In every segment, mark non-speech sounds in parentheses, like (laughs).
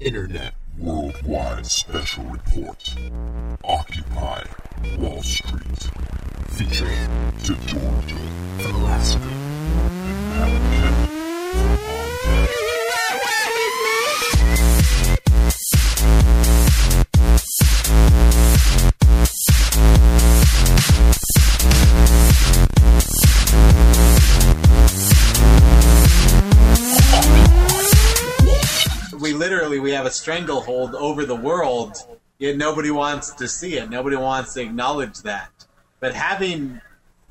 Internet Worldwide Special Report. Occupy Wall Street. Featuring to Georgia, Alaska, and stranglehold over the world yet nobody wants to see it. Nobody wants to acknowledge that. But having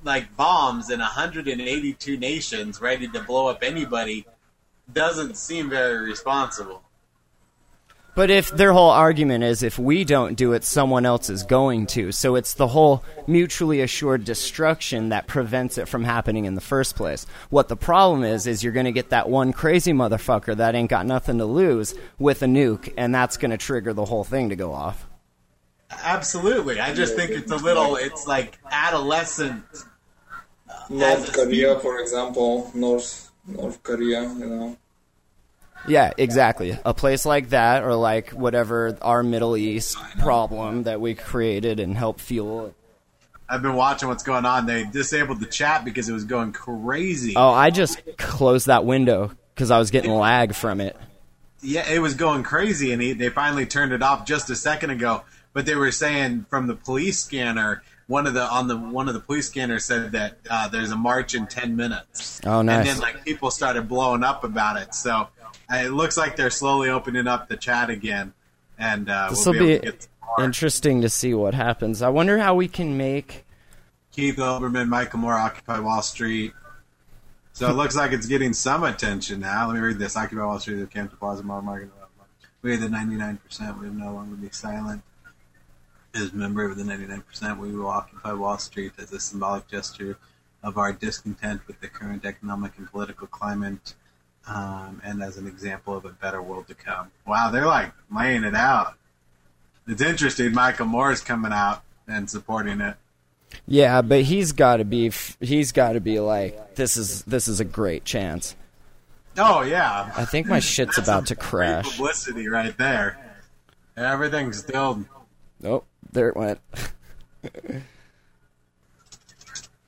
like bombs in 182 nations ready to blow up anybody doesn't seem very responsible But if their whole argument is if we don't do it, someone else is going to. So it's the whole mutually assured destruction that prevents it from happening in the first place. What the problem is, is you're going to get that one crazy motherfucker that ain't got nothing to lose with a nuke, and that's going to trigger the whole thing to go off. absolutely i just think it's a little it's like adolescent North Korea, for example, North North Korea, you know. Yeah, exactly. A place like that, or like whatever our Middle East problem that we created and helped fuel. i've been watching what's going on they disabled the chat because it was going crazy Oh, I just closed that window because I was getting lag from it. Yeah, it was going crazy, and he, they finally turned it off just a second ago. But they were saying from the police scanner, one of the on the one of the police scanners said that uh, there's a march in ten minutes. Oh, nice. And then like people started blowing up about it. So it looks like they're slowly opening up the chat again, and uh, This we'll be, to interesting to see what happens. I wonder how we can make. Keith Olbermann, Michael Moore, Occupy Wall Street. So it looks like it's getting some attention now. Let me read this. Occupy Wall Street, the Camp to Plaza Mall Market. We are the 99%. We will no longer be silent. As a member of the 99%, we will occupy Wall Street as a symbolic gesture of our discontent with the current economic and political climate um, and as an example of a better world to come. Wow, they're like laying it out. It's interesting. Michael Moore's coming out and supporting it. Yeah, but he's got to be he's got to be like this is this is a great chance. Oh yeah, I think my (laughs) shit's about to crash. Publicity right there. Everything's still. Oh, there it went. (laughs)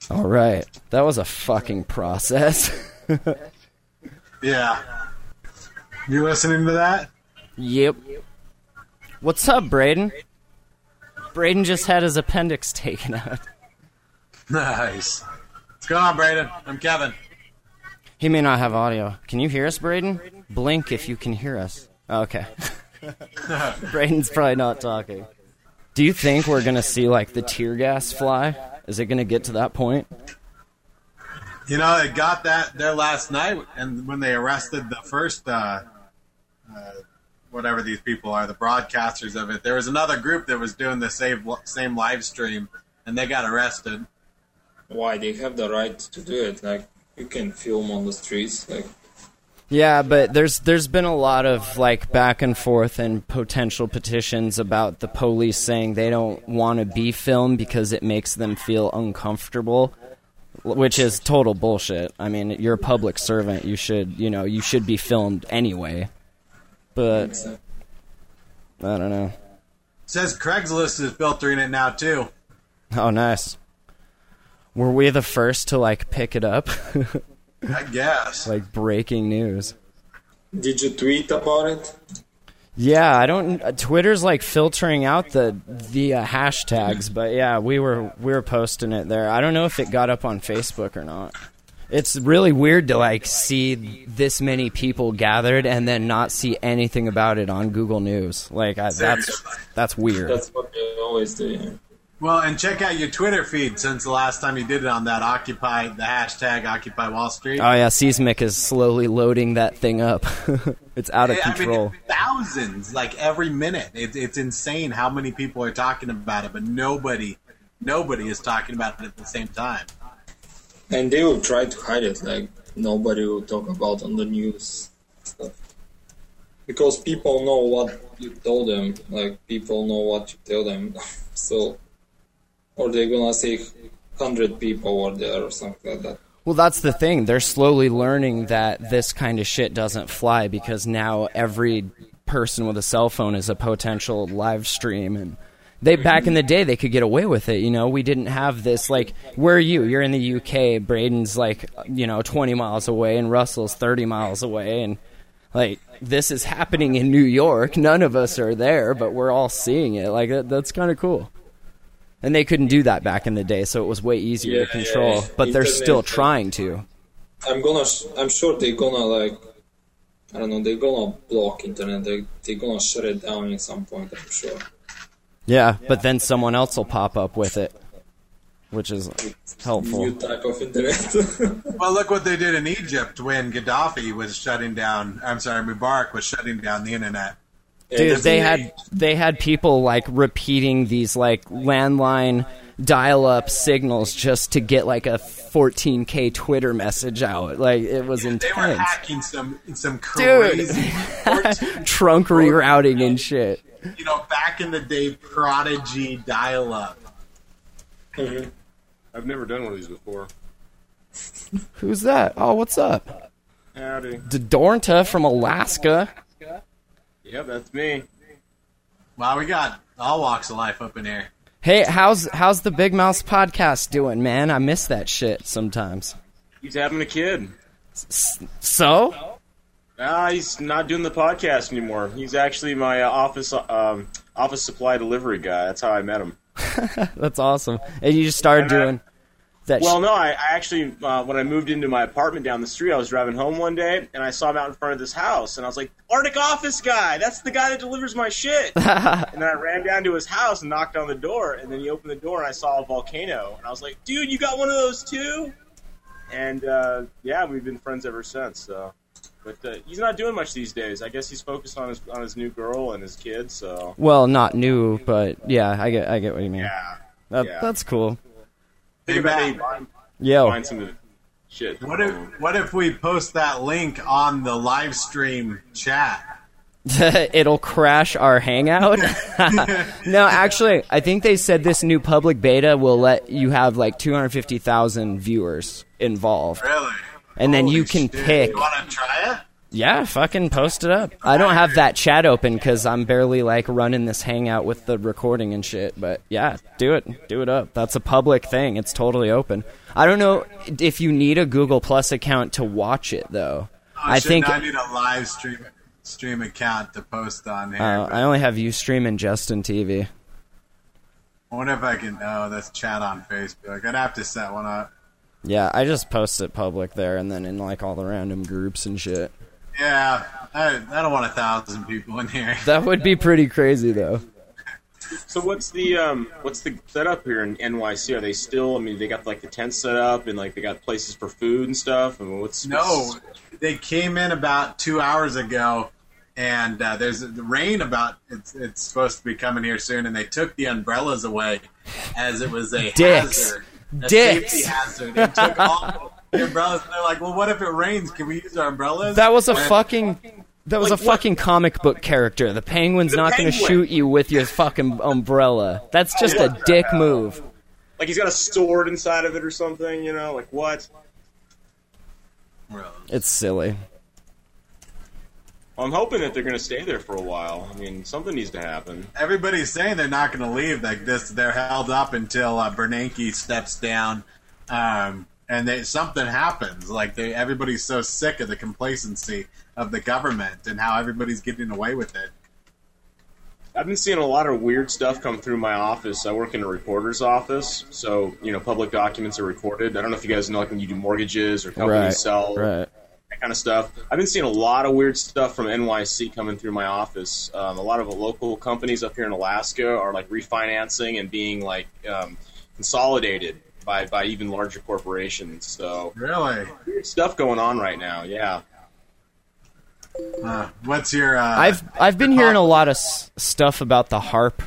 All right, that was a fucking process. (laughs) Yeah. You listening to that? yep. What's up, Braden? Braden just had his appendix (laughs) taken out. Nice. What's going on, Braden? I'm Kevin. He may not have audio. Can you hear us, Braden? Blink if you can hear us. Oh, okay. (laughs) Braden's probably not talking. Do you think we're gonna see like the tear gas fly? Is it gonna get to that point? You know, they got that there last night, and when they arrested the first, uh, uh, whatever these people are, the broadcasters of it, there was another group that was doing the same same live stream, and they got arrested. Why they have the right to do it? Like you can film on the streets, like Yeah, but there's there's been a lot of like back and forth and potential petitions about the police saying they don't want to be filmed because it makes them feel uncomfortable, which is total bullshit. I mean, you're a public servant. You should, you know, you should be filmed anyway. But I don't know. says Craigslist is filtering it now too. Oh, nice. Were we the first to like pick it up? (laughs) I guess. like breaking news. Did you tweet about it? Yeah, I don't. Uh, Twitter's like filtering out the the uh, hashtags, but yeah, we were we were posting it there. I don't know if it got up on Facebook or not. It's really weird to like see this many people gathered and then not see anything about it on Google News. Like I, that's that's weird. That's what they always do. Yeah. Well, and check out your Twitter feed since the last time you did it on that Occupy the hashtag Occupy Wall Street. Oh yeah, Seismic is slowly loading that thing up. (laughs) it's out of I mean, control. thousands, like every minute. It, it's insane how many people are talking about it, but nobody, nobody is talking about it at the same time. And they will try to hide it, like nobody will talk about on the news stuff. Because people know what you told them, like people know what you tell them. (laughs) so, or they're gonna say hundred people were there or something like that. Well, that's the thing. They're slowly learning that this kind of shit doesn't fly because now every person with a cell phone is a potential live stream and they back in the day they could get away with it you know? We didn't have this like where are you? You're in the uk braden's like you know 20 miles away and russell's 30 miles away and like this is happening in new york. None of us are there but we're all seeing it. Like that, that's kind of cool and they couldn't do that back in the day so it was way easier Yeah, to control yeah. but they're still trying to I'm gonna. I'm sure they're gonna like. I don't know. They're gonna block internet. They they're gonna shut it down at some point. I'm sure. yeah but then someone else will pop up with it which is helpful New type of internet. (laughs) Well, look what they did in Egypt when Gaddafi was shutting down. I'm sorry, Mubarak was shutting down the internet. Dude, that's they had they had people like repeating these like landline dial-up signals just to get like a 14k Twitter message out. Like it was intense. They were intense. hacking some some Dude. crazy, (laughs) Trunk rerouting and shit. you know, back in the day, prodigy dial-up. Mm-hmm. I've never done one of these before. Who's that? Oh, what's up? Howdy. Dornta from Alaska. Yep, that's me. Wow, we got all walks of life up in here. Hey, how's how's the Big Mouse podcast doing, man? I miss that shit sometimes. He's having a kid. So? Ah, he's not doing the podcast anymore. He's actually my uh, office um, office supply delivery guy. That's how I met him. (laughs) That's awesome. And you just started And doing that Well, no, I, I actually uh, when I moved into my apartment down the street, I was driving home one day and I saw him out in front of this house, and I was like, "Arctic Office guy, that's the guy that delivers my shit." (laughs) and then I ran down to his house and knocked on the door, and then he opened the door and I saw a volcano, and I was like, "Dude, you got one of those too?" And uh, yeah, we've been friends ever since. So, but uh, he's not doing much these days. I guess he's focused on his on his new girl and his kids. So Well, not new, but yeah, I get I get what you mean. yeah, That, yeah. That's cool. Hey, think about Matt, maybe buying, Yo, buying some of the shit. what if what if we post that link on the live stream chat? (laughs) it'll crash our hangout. (laughs) no, actually, I think they said this new public beta will let you have like 250,000 viewers involved. Really? And then you can shit. pick. You want to try it? Yeah, fucking post it up. I don't have that chat open because I'm barely like running this hangout with the recording and shit. But yeah, do it. Do it up. That's a public thing. It's totally open. I don't know if you need a Google Plus account to watch it though. Oh, I think I need a live stream stream account to post on here. uh, I only have Ustream and Justin TV. I wonder if I can. Oh, that's chat on Facebook. I'd have to set one up. Yeah, I just post it public there and then in like all the random groups and shit. Yeah, I, I don't want a thousand people in here. (laughs) That would be pretty crazy though. So what's the um what's the setup here in NYC? Are they still? I mean, they got like the tent set up and like they got places for food and stuff. I mean, what's No, they came in about two hours ago, and uh, there's the rain about. It's, it's supposed to be coming here soon, and they took the umbrellas away as it was a Dicks. hazard, a Dicks. safety hazard. They took all the (laughs) umbrellas. And they're like, "Well, what if it rains? Can we use our umbrellas?" That was a And- fucking that was Like a what? fucking comic book character. The penguin's The not going to shoot you with your fucking umbrella. That's just a dick move. like he's got a sword inside of it or something? You know, like what? It's silly. I'm hoping that they're going to stay there for a while. I mean, something needs to happen. Everybody's saying they're not going to leave. Like this, they're held up until uh, Bernanke steps down, um, and they, something happens. Like they, everybody's so sick of the complacency of the government and how everybody's getting away with it. I've been seeing a lot of weird stuff come through my office. I work in a reporter's office, so you know, public documents are recorded. I don't know if you guys know, like when you do mortgages or companies Right. sell Right. that kind of stuff. I've been seeing a lot of weird stuff from NYC coming through my office. Um, a lot of the local companies up here in Alaska are like refinancing and being like um, consolidated by by even larger corporations. So Really? weird stuff going on right now. Yeah. Uh, what's your? Uh, I've I've been hearing a lot of s- stuff about the HAARP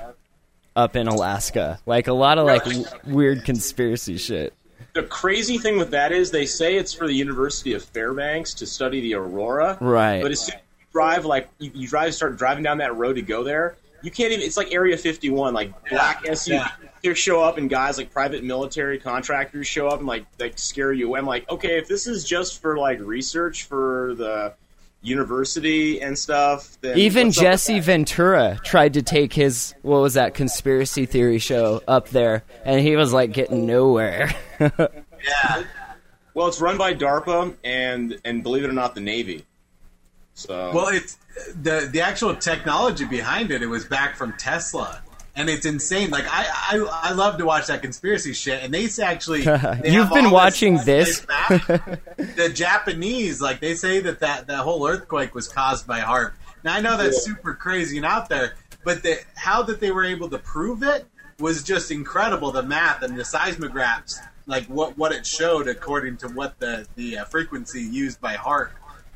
up in Alaska. Like a lot of like w- weird conspiracy shit. The crazy thing with that is they say it's for the University of Fairbanks to study the aurora. Right. But as soon as you drive, like you, you drive, start driving down that road to go there, you can't even. It's like Area 51, like black SUVs yeah. Here show up, and guys like private military contractors show up and like like scare you away. I'm like, okay, if this is just for like research for the university and stuff. Then Even what's up with Jesse? Ventura tried to take his what was that conspiracy theory show up there, and he was like getting nowhere. (laughs) Yeah. Well, it's run by DARPA and and believe it or not, the Navy. So Well, it's the the actual technology behind it. It was back from Tesla, and it's insane. Like I I, I love to watch that conspiracy shit, and they actually (laughs) they You've been watching this this? (laughs) the Japanese, like they say that that that whole earthquake was caused by HAARP. Now I know that's super crazy and out there, but the how that they were able to prove it was just incredible. The math and the seismographs, like what what it showed according to what the the uh, frequency used by HAARP.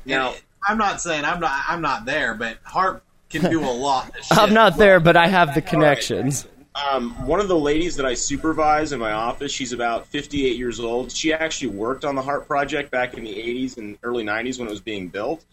Now- And I'm not saying I'm not I'm not there, but HAARP can do a lot. Of (laughs) shit. I'm not there, but I have the connections. um, one of the ladies that I supervise in my office, she's about 58 years old. She actually worked on the HAARP Project back in the 80s and early 90s when it was being built.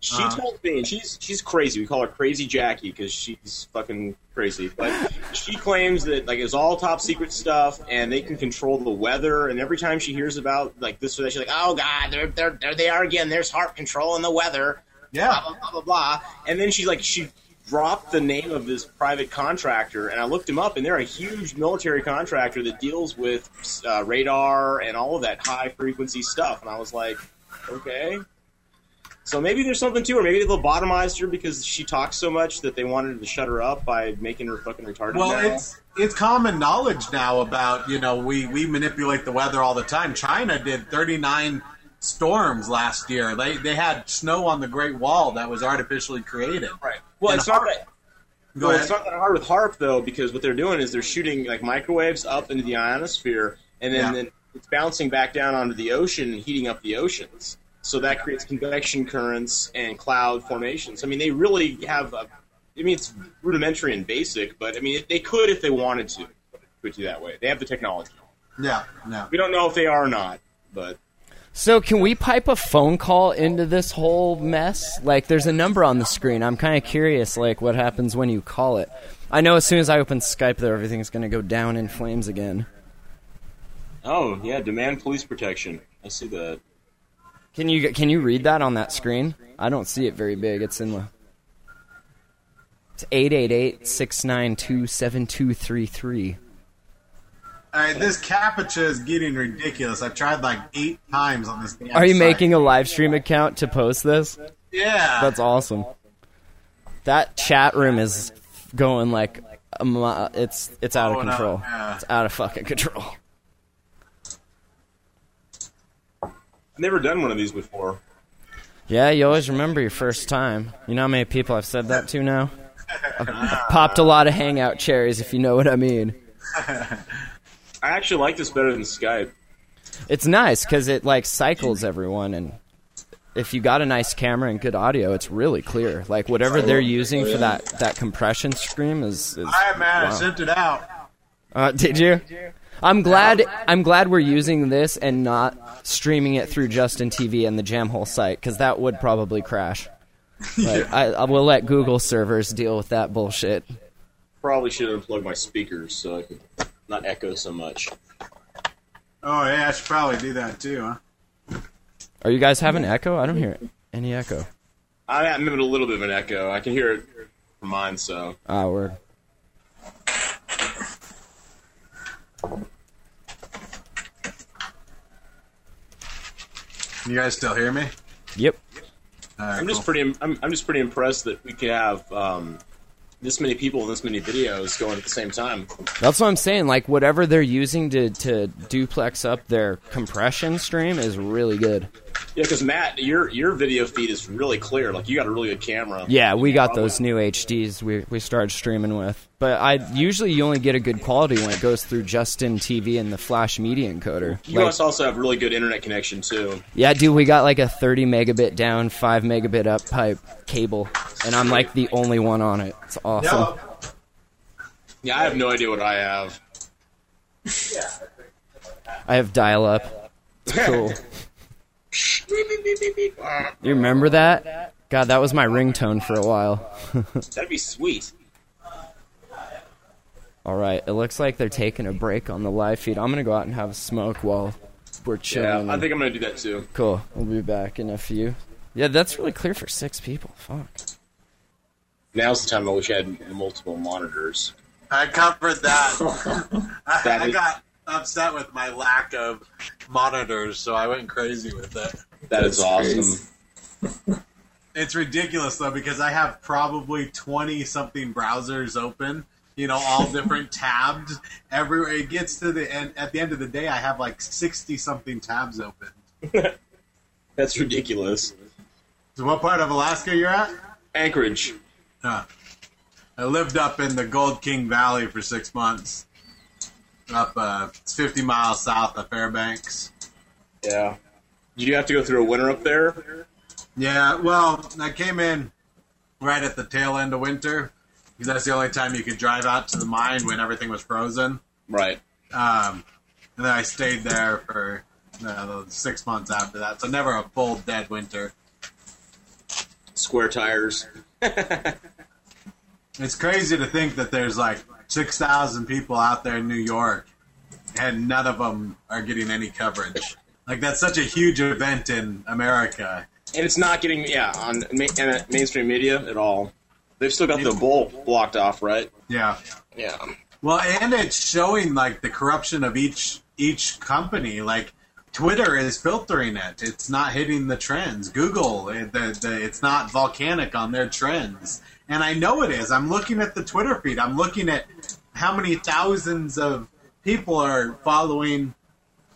She Uh-huh. told me, and she's she's crazy. We call her Crazy Jackie because she's fucking crazy. But she claims that like it's all top secret stuff, and they can control the weather. And every time she hears about like this or that, she's like, "Oh God, they're they're there they are again. There's HAARP controlling the weather." Yeah. blah blah blah blah. And then she's like, she dropped the name of this private contractor, and I looked him up, and they're a huge military contractor that deals with uh, radar and all of that high frequency stuff. And I was like, okay. So maybe there's something to her. Maybe they lobotomized her because she talks so much that they wanted to shut her up by making her fucking retarded. Well, now. it's it's common knowledge now about you know we we manipulate the weather all the time. China did 39 storms last year. They they had snow on the Great Wall that was artificially created. right. Well, And it's not that. Well, ahead. it's not that hard with HAARP though, because what they're doing is they're shooting like microwaves up into the ionosphere, and then, Yeah. then it's bouncing back down onto the ocean and heating up the oceans. So that creates convection currents and cloud formations. I mean, they really have. A, I mean, it's rudimentary and basic, but I mean, they could if they wanted to. Put you that way, they have the technology. Yeah, yeah. We don't know if they are or not, but So can we pipe a phone call into this whole mess? Like, there's a number on the screen. I'm kind of curious, like, what happens when you call it. I know as soon as I open Skype, though, everything's going to go down in flames again. oh yeah, demand police protection. I see that. Can you can you read that on that screen? I don't see it very big. It's in the. It's 888-692-7233. All right, this captcha is getting ridiculous. I've tried like eight times on this. damn Are you site. making a live stream account to post this? Yeah, That's awesome. That chat room is going like a mi- it's it's out of Oh, no, control. yeah. It's out of fucking control. I've never done one of these before. Yeah, you always remember your first time. You know how many people I've said that to now? (laughs) I've popped a lot of hangout cherries, if you know what I mean. (laughs) I actually like this better than Skype. It's nice because it like cycles everyone, and if you got a nice camera and good audio, it's really clear. Like whatever they're using for that that compression stream is. is All right, man. I sent it out. Uh, did you? I'm glad. I'm glad we're using this and not streaming it through Justin TV and the Jamhole site because that would probably crash. (laughs) Like, I, I will let Google servers deal with that bullshit. Probably should have unplugged my speakers so I could not echo so much. Oh yeah, I should probably do that too, huh? Are you guys having echo? I don't hear any echo. I am having a little bit of an echo. I can hear it from mine, so. Ah, word. Can you guys still hear me? Yep. All right, I'm just cool. pretty. I'm, I'm just pretty impressed that we could have um, this many people and this many videos going at the same time. That's what I'm saying. Like whatever they're using to to duplex up their compression stream is really good. Yeah, because Matt, your your video feed is really clear. Like you got a really good camera. Yeah, we got those new HDs we we started streaming with. But I usually you only get a good quality when it goes through Justin TV and the Flash Media encoder. You Like, must also have really good internet connection too. yeah, dude, we got like a 30 megabit down, 5 megabit up pipe cable, and I'm like the only one on it. It's awesome. Yeah, I have no idea what I have. Yeah. I have dial up. It's (laughs) cool. You remember that? God, that was my ringtone for a while. (laughs) That'd be sweet. All right, it looks like they're taking a break on the live feed. I'm gonna go out and have a smoke while we're chilling. Yeah, chilling. I think I'm gonna do that too. cool. We'll be back in a few. Yeah, that's really clear for six people. Fuck. Now's the time I wish I had multiple monitors. I covered that. (laughs) I, That I is- got upset with my lack of monitors, so I went crazy with it. That is awesome. It's ridiculous though because I have probably twenty something browsers open. You know, all different (laughs) tabs. Everywhere it gets to the end. At the end of the day, I have like sixty something tabs open. (laughs) That's ridiculous. So, what part of Alaska you're at? Anchorage. Huh. I lived up in the Gold King Valley for six months. Up, uh, it's 50 miles south of Fairbanks. Yeah. Did you have to go through a winter up there? Yeah, well, I came in right at the tail end of winter because that's the only time you could drive out to the mine when everything was frozen. Right. Um, and then I stayed there for uh, six months after that, so never a full dead winter. Square tires. (laughs) It's crazy to think that there's like 6,000 people out there in New York and none of them are getting any coverage. Like, that's such a huge event in America. And it's not getting, yeah, on ma- and, mainstream media at all. They've still got the bowl blocked off, right? Yeah. Yeah. Well, and it's showing like the corruption of each each company. Like Twitter is filtering it; it's not hitting the trends. Google, eh, the, the it's not volcanic on their trends, and I know it is. I'm looking at the Twitter feed. I'm looking at how many thousands of people are following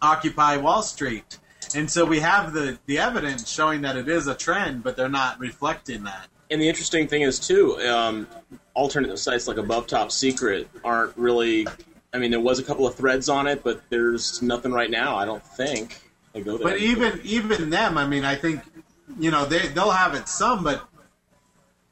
Occupy Wall Street, and so we have the the evidence showing that it is a trend, but they're not reflecting that. And the interesting thing is, too, um, alternative sites like Above Top Secret aren't really. I mean, there was a couple of threads on it, but there's nothing right now. I don't think. I go there. But even even them, I mean, I think you know they they'll have it some, but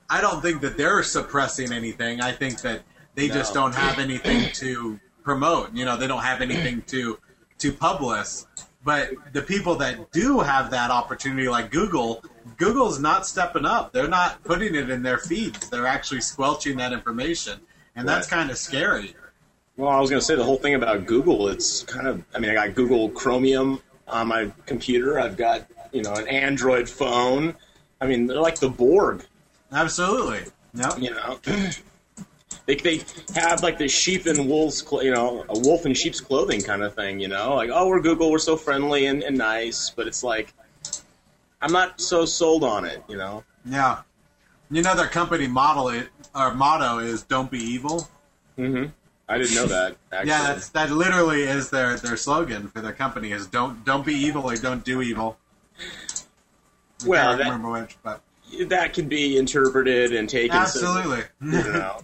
I don't think that they're suppressing anything. I think that they just don't have anything to promote. You know, they don't have anything to to publish. But the people that do have that opportunity, like Google, Google's not stepping up. They're not putting it in their feeds. They're actually squelching that information, and that's kind of scary. Well, I was going to say the whole thing about Google. It's kind of. I mean, I got Google Chromium on my computer. I've got you know an Android phone. I mean, they're like the Borg. Absolutely. No. You know, (clears throat) they they have like the sheep and wolves. Cl- you know, a wolf in sheep's clothing kind of thing. You know, like oh, we're Google. We're so friendly and, and nice, but it's like I'm not so sold on it. You know. Yeah. You know their company model it or motto is "Don't be evil." Mm-hmm. I didn't know that. (laughs) Actually. Yeah, that's that literally is their their slogan for their company is "Don't don't be evil or don't do evil." I well, that, remember which, but that can be interpreted and taken. so- absolutely. (laughs) you know.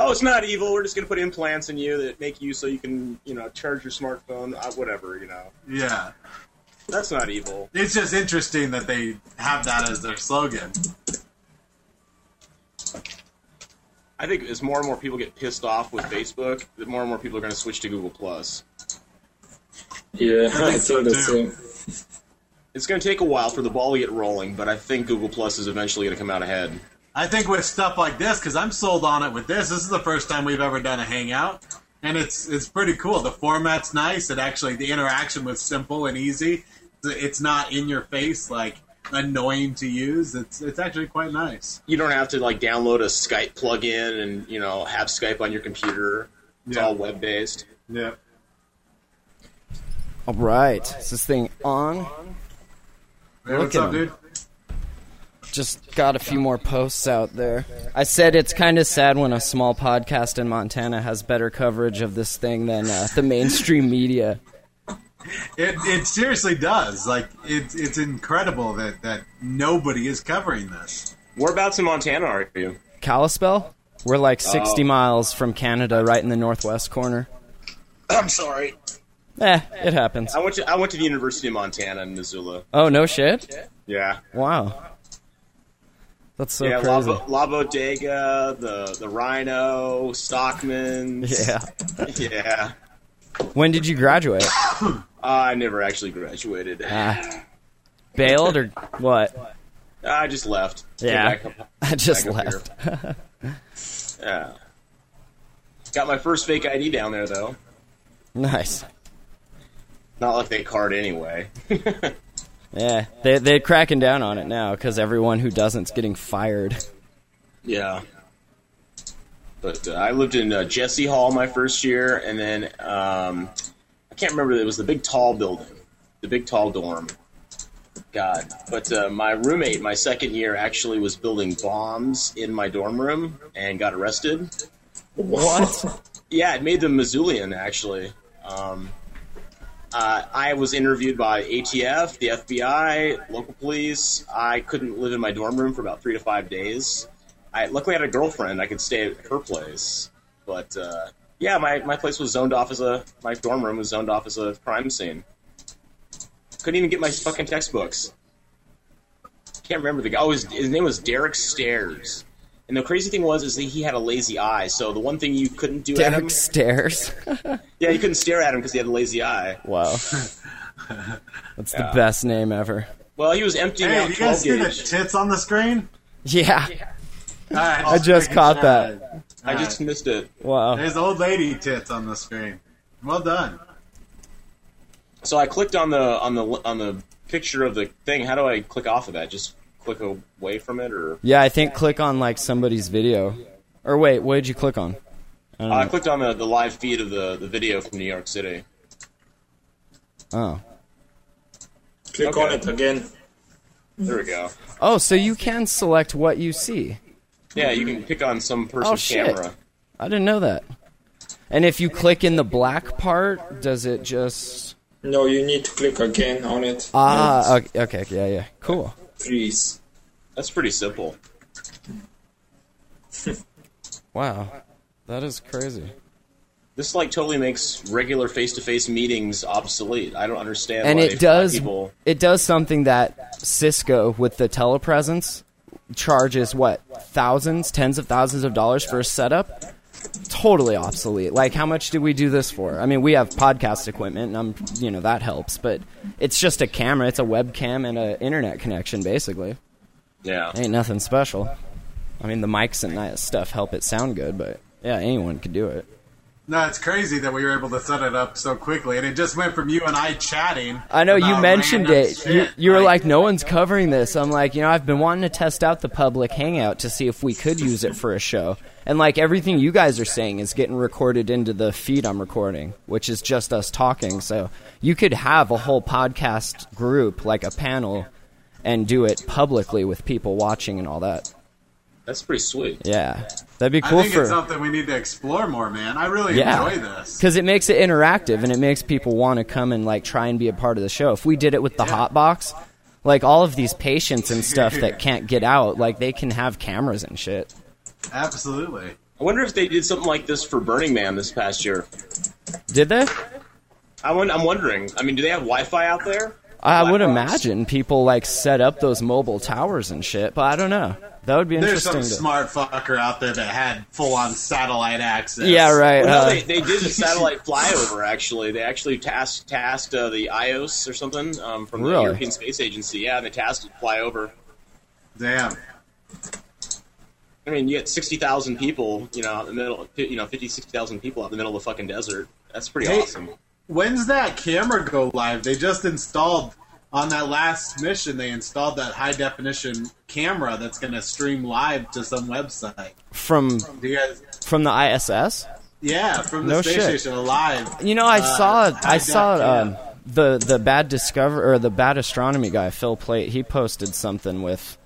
Oh, it's not evil. We're just going to put implants in you that make you so you can, you know, charge your smartphone, uh, whatever, you know. yeah, That's not evil. it's just interesting that they have that as their slogan. I think as more and more people get pissed off with Facebook, that more and more people are going to switch to Google Plus. Yeah, (laughs) I think think, so, the too. Same. It's going to take a while for the ball to get rolling, but I think Google Plus is eventually going to come out ahead. I think with stuff like this, because I'm sold on it with this. This is the first time we've ever done a hangout, and it's it's pretty cool. The format's nice. It actually the interaction was simple and easy. It's not in your face like annoying to use. It's it's actually quite nice. You don't have to like download a Skype plugin and you know have Skype on your computer. It's Yeah. all web based. Yeah. All right, is this thing on? Hey, what's Look at up, him. dude? Just got a few more posts out there. I said it's kind of sad when a small podcast in Montana has better coverage of this thing than uh, the mainstream (laughs) media. It it seriously does. Like it's it's incredible that that nobody is covering this. Whereabouts in Montana are you? Kalispell? We're like 60 Oh. miles from Canada, right in the northwest corner. I'm sorry. Eh, it happens. I went to I went to the University of Montana in Missoula. Oh, no shit? Yeah. Wow. That's so yeah, La, crazy. La Bodega, the the Rhino, Stockman. (laughs) Yeah. yeah. When did you graduate? Uh, (coughs) I never actually graduated. Ah. Bailed or what? I just left. Yeah. up- (laughs) I just left. (laughs) Yeah. Got my first fake ID down there though. nice. Not like they card anyway. (laughs) Yeah, they they're cracking down on it now because everyone who doesn't's getting fired. Yeah. But uh, I lived in uh, Jesse Hall my first year, and then um, I can't remember. It was the big tall building, the big tall dorm. God. But uh, my roommate, my second year, actually was building bombs in my dorm room and got arrested. What? (laughs) Yeah, it made them Missoulian, actually. Um, uh, I was interviewed by ATF, the FBI, local police. I couldn't live in my dorm room for about three to five days. I luckily had a girlfriend. I could stay at her place. But uh, yeah, my, my place was zoned off as a my dorm room was zoned off as a crime scene. Couldn't even get my fucking textbooks. Can't remember the guy. Oh, his, his name was Derek Stairs. And the crazy thing was, is that he had a lazy eye. So the one thing you couldn't do at him, Derek Stairs. (laughs) yeah, you couldn't stare at him because he had a lazy eye. wow. (laughs) That's the best name ever. Well, he was emptying Hey, out you guys 12 see the gauge. tits on the screen? Yeah. All right, I just caught that. I just missed it. Wow. There's old lady tits on the screen. Well done. So I clicked on the on the on the picture of the thing. How do I click off of that? Just click away from it, or Yeah, I think click on like somebody's video. Or wait, what did you click on? I Uh, I clicked on the, the live feed of the, the video from New York City. Oh. Click Okay. on it again. There we go. Oh, so you can select what you see. Yeah, you can pick on some person's Oh, shit. camera. I didn't know that. And if you click in the black part, does it just No, you need to click again on it. Ah, okay, okay, yeah, yeah. Cool. Freeze. That's pretty simple. Wow. That is crazy. This like totally makes regular face to face meetings obsolete. I don't understand. and why it does People, it does something that Cisco with the telepresence charges what thousands, tens of thousands of dollars for a setup. Totally obsolete. Like how much do we do this for? I mean, we have podcast equipment, and I'm you know that helps, but it's just a camera. It's a webcam and an internet connection, basically. yeah. Ain't nothing special. I mean, the mics and that stuff help it sound good, but yeah, anyone could do it. No, it's crazy that we were able to set it up so quickly, and it just went from you and I chatting. I know you mentioned it. You, shit, you were like, no one's covering this. I'm like, you know, I've been wanting to test out the public hangout to see if we could use it for a show. And like everything you guys are saying is getting recorded into the feed I'm recording, which is just us talking. So you could have a whole podcast group, like a panel, and do it publicly with people watching and all that. That's pretty sweet. Yeah, that'd be cool. I think for it's something we need to explore more, man. I really yeah, enjoy this. because it makes it interactive and it makes people want to come and like try and be a part of the show. If we did it with the hot box, like all of these patients and (laughs) stuff that can't get out, like they can have cameras and shit. Absolutely. I wonder if they did something like this for Burning Man this past year. Did they? I won- I'm wondering. I mean, do they have Wi-Fi out there? I would Black imagine people like set up those mobile towers and shit, but I don't know. That would be interesting. There's some to- smart fucker out there that had full on satellite access. yeah, right. Well, uh, no, they, they did a (laughs) satellite flyover. Actually, they actually tasked tasked uh, the IOS or something um, from the Really? European Space Agency. Yeah, and they tasked it to fly over. Damn. I mean, you get sixty thousand people, you know, out in the middle, you know, 50, 60,000 people out in the middle of the fucking desert. That's pretty Hey, awesome. When's that camera go live? They just installed on that last mission. They installed that high definition camera that's going to stream live to some website. from Do you guys? from the ISS. Yeah, from the No space shit. station live. You know, I Uh, saw I saw def um, the the bad discover or the bad astronomy guy Phil Plait. He posted something with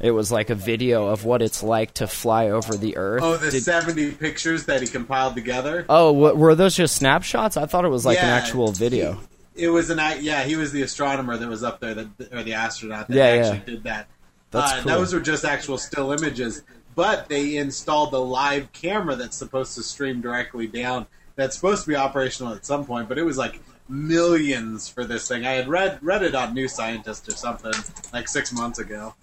it was like a video of what it's like to fly over the Earth. Oh, the Did- seventy pictures that he compiled together. oh, what, were those just snapshots? I thought it was like an actual video. It was an yeah. He was the astronomer that was up there, that, or the astronaut that Yeah, yeah. actually did that. That's uh, cool. Those were just actual still images, but they installed the live camera that's supposed to stream directly down. That's supposed to be operational at some point, but it was like millions for this thing. I had read read it on New Scientist or something like six months ago,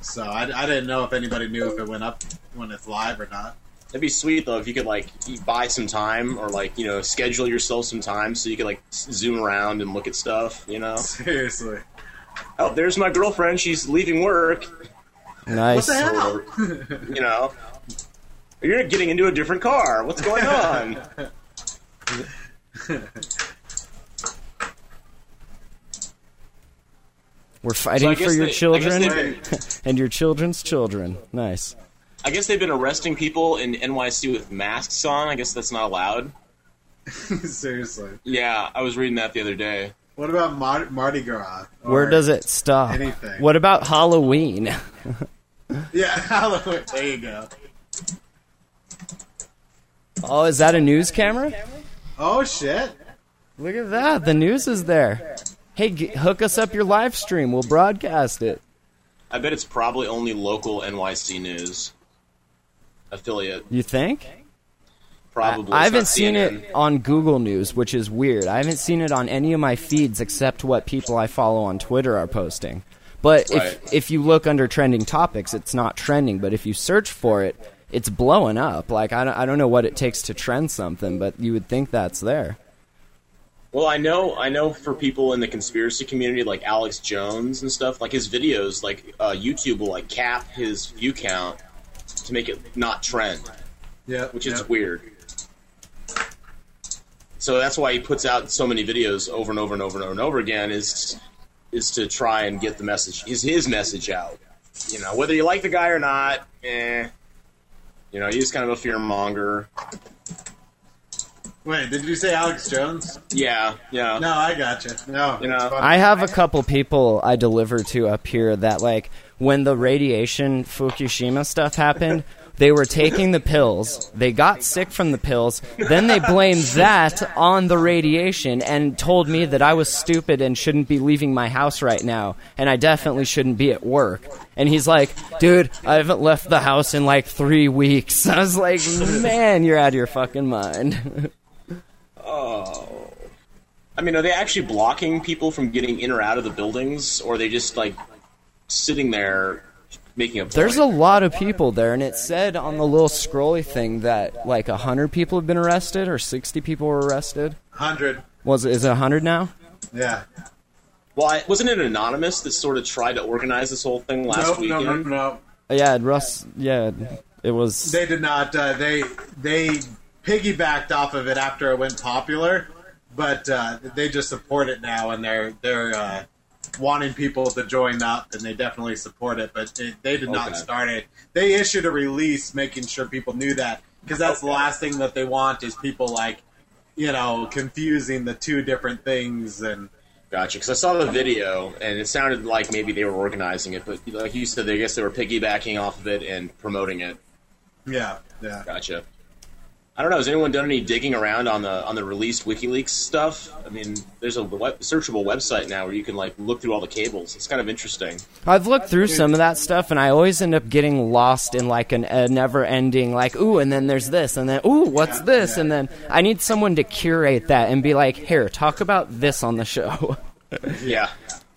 so I, I didn't know if anybody knew if it went up when it's live or not. That'd be sweet though if you could like buy some time or like you know schedule yourself some time so you could like zoom around and look at stuff. You know, (laughs) Seriously, oh, there's my girlfriend. She's leaving work. Nice. what Nice. the hell? Or, (laughs) you know, you're getting into a different car. What's going on? (laughs) We're fighting I guess for your they- children been- (laughs) and your children's children. Nice. I guess they've been arresting people in NYC with masks on. I guess that's not allowed. (laughs) Seriously. Yeah, I was reading that the other day. What about Mar- Mardi Gras? Where does it stop? anything. What about Halloween? (laughs) Yeah, Halloween. There you go. Oh, is that a news camera? Oh shit! Look at that. The news is there. Hey, g- hook us up your live stream. We'll broadcast it. I bet it's probably only local NYC news affiliate. You think? Probably. I It's haven't seen CNN. it on Google News, which is weird. I haven't seen it on any of my feeds except what people I follow on Twitter are posting. But Right. if if you look under trending topics, it's not trending. But if you search for it, it's blowing up. Like I don't, I don't know what it takes to trend something, but you would think that's there. Well, I know, I know for people in the conspiracy community, like Alex Jones and stuff, like his videos, like uh, YouTube will like cap his view count to make it not trend, Yeah, which is weird. So that's why he puts out so many videos over and over and over and over and over again is is to try and get the message, is his message out. You know, whether you like the guy or not, eh. You know, he's kind of a fear monger. Wait, did you say Alex Jones? Yeah, yeah. No, I got you. No, You know. I have a couple people I deliver to up here that like when the radiation Fukushima stuff happened, they were taking the pills, they got sick from the pills, then they blamed that on the radiation and told me that I was stupid and shouldn't be leaving my house right now and I definitely shouldn't be at work. And he's like, "Dude, I haven't left the house in like 3 weeks." (laughs) I was like, "Man, you're out of your fucking mind." (laughs) Oh. I mean, are they actually blocking people from getting in or out of the buildings, or are they just like sitting there making a point? There's a lot of people there, and it said on the little scrolly thing that like a hundred people have been arrested or sixty people were arrested. hundred. Was it, is it a hundred now? Yeah. well, I, wasn't it anonymous that sort of tried to organize this whole thing last Nope, no, weekend? no, no. Yeah, Russ. Yeah, it was. They did not. Uh, they they piggybacked off of it after it went popular, but uh, they just support it now, and they're they're uh, wanting people to join up, and they definitely support it. But they, they did not start it. They issued a release making sure people knew that because that's the last thing that they want is people like you know confusing the two different things and. Gotcha. Because I saw the video, and it sounded like maybe they were organizing it, but like you said, I guess they were piggybacking off of it and promoting it. Yeah, yeah. Gotcha. I don't know. Has anyone done any digging around on the on the released WikiLeaks stuff? I mean, there's a web, searchable website now where you can like look through all the cables. It's kind of interesting. I've looked through some of that stuff, and I always end up getting lost in like an, a never-ending like, ooh, and then there's this, and then ooh, what's this, and then I need someone to curate that and be like, here, talk about this on the show. (laughs) Yeah,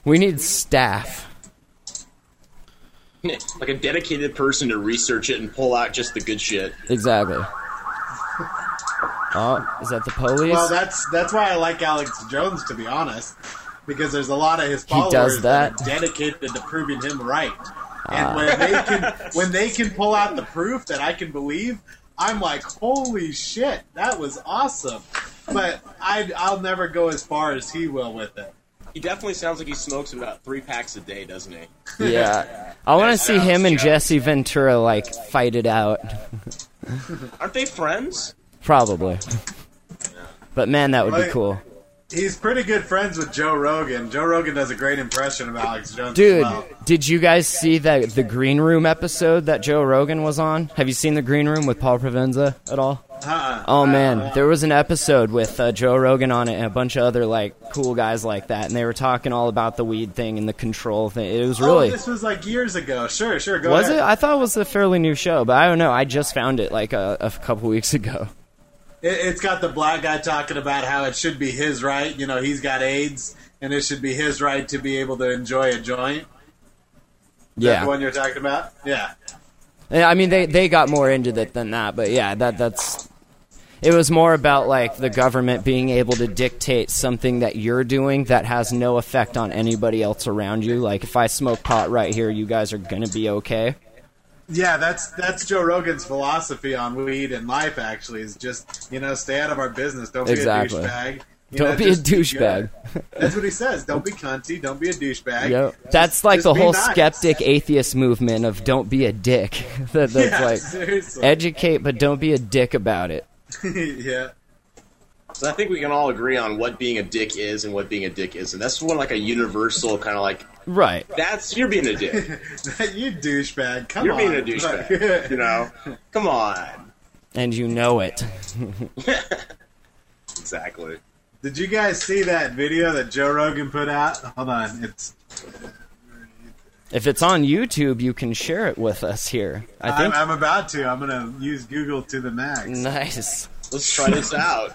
we need staff. (laughs) like a dedicated person to research it and pull out just the good shit. Exactly. Oh, is that the police? Well, that's that's why I like Alex Jones, to be honest, because there's a lot of his followers does that? are dedicated to proving him right. And ah. when they (laughs) can when they can pull out the proof that I can believe, I'm like, holy shit, that was awesome. But I I'll never go as far as he will with it. He definitely sounds like he smokes about three packs a day, doesn't he? Yeah. (laughs) I want to see him and Jesse Ventura like fight it out. (laughs) Aren't they friends? Probably. But man, that would be cool. He's pretty good friends with Joe Rogan. Joe Rogan does a great impression of Alex Jones. Dude, well. did you guys see that the Green Room episode that Joe Rogan was on? Have you seen the Green Room with Paul Provenza at all? Uh-uh. Oh man, there was an episode with uh, Joe Rogan on it and a bunch of other like cool guys like that, and they were talking all about the weed thing and the control thing. It was really Oh, this was like years ago. Sure, sure. Go was ahead. it? I thought it was a fairly new show, but I don't know. I just found it like a, a couple weeks (laughs) ago. It, it's got the black guy talking about how it should be his right. You know, he's got AIDS, and it should be his right to be able to enjoy a joint. Yeah, the one you're talking about? Yeah. Yeah, I mean they they got more into it than that, but yeah, that that's it was more about like the government being able to dictate something that you're doing that has no effect on anybody else around you. Like if I smoke pot right here, you guys are gonna be okay. Yeah, that's that's Joe Rogan's philosophy on weed and life. Actually, is just you know stay out of our business. Don't be Exactly. a douchebag. You Don't be a douchebag. That's what he says. Don't be cunty. Don't be a douchebag. Yep. Just- That's like the whole nice. skeptic atheist movement of don't be a dick. (laughs) that, that's Yeah, like seriously. educate, but don't be a dick about it. (laughs) yeah. So I think we can all agree on what being a dick is and what being a dick isn't. That's one like a universal kind of like Right. that's you're being a dick. (laughs) you douchebag. Come on. You're being a douchebag. (laughs) you know, come on. And you know it. Exactly. Did you guys see that video that Joe Rogan put out? Hold on. It's If it's on YouTube, you can share it with us here. I I'm, think. I'm about to. I'm gonna use Google to the max. nice. Let's try this out.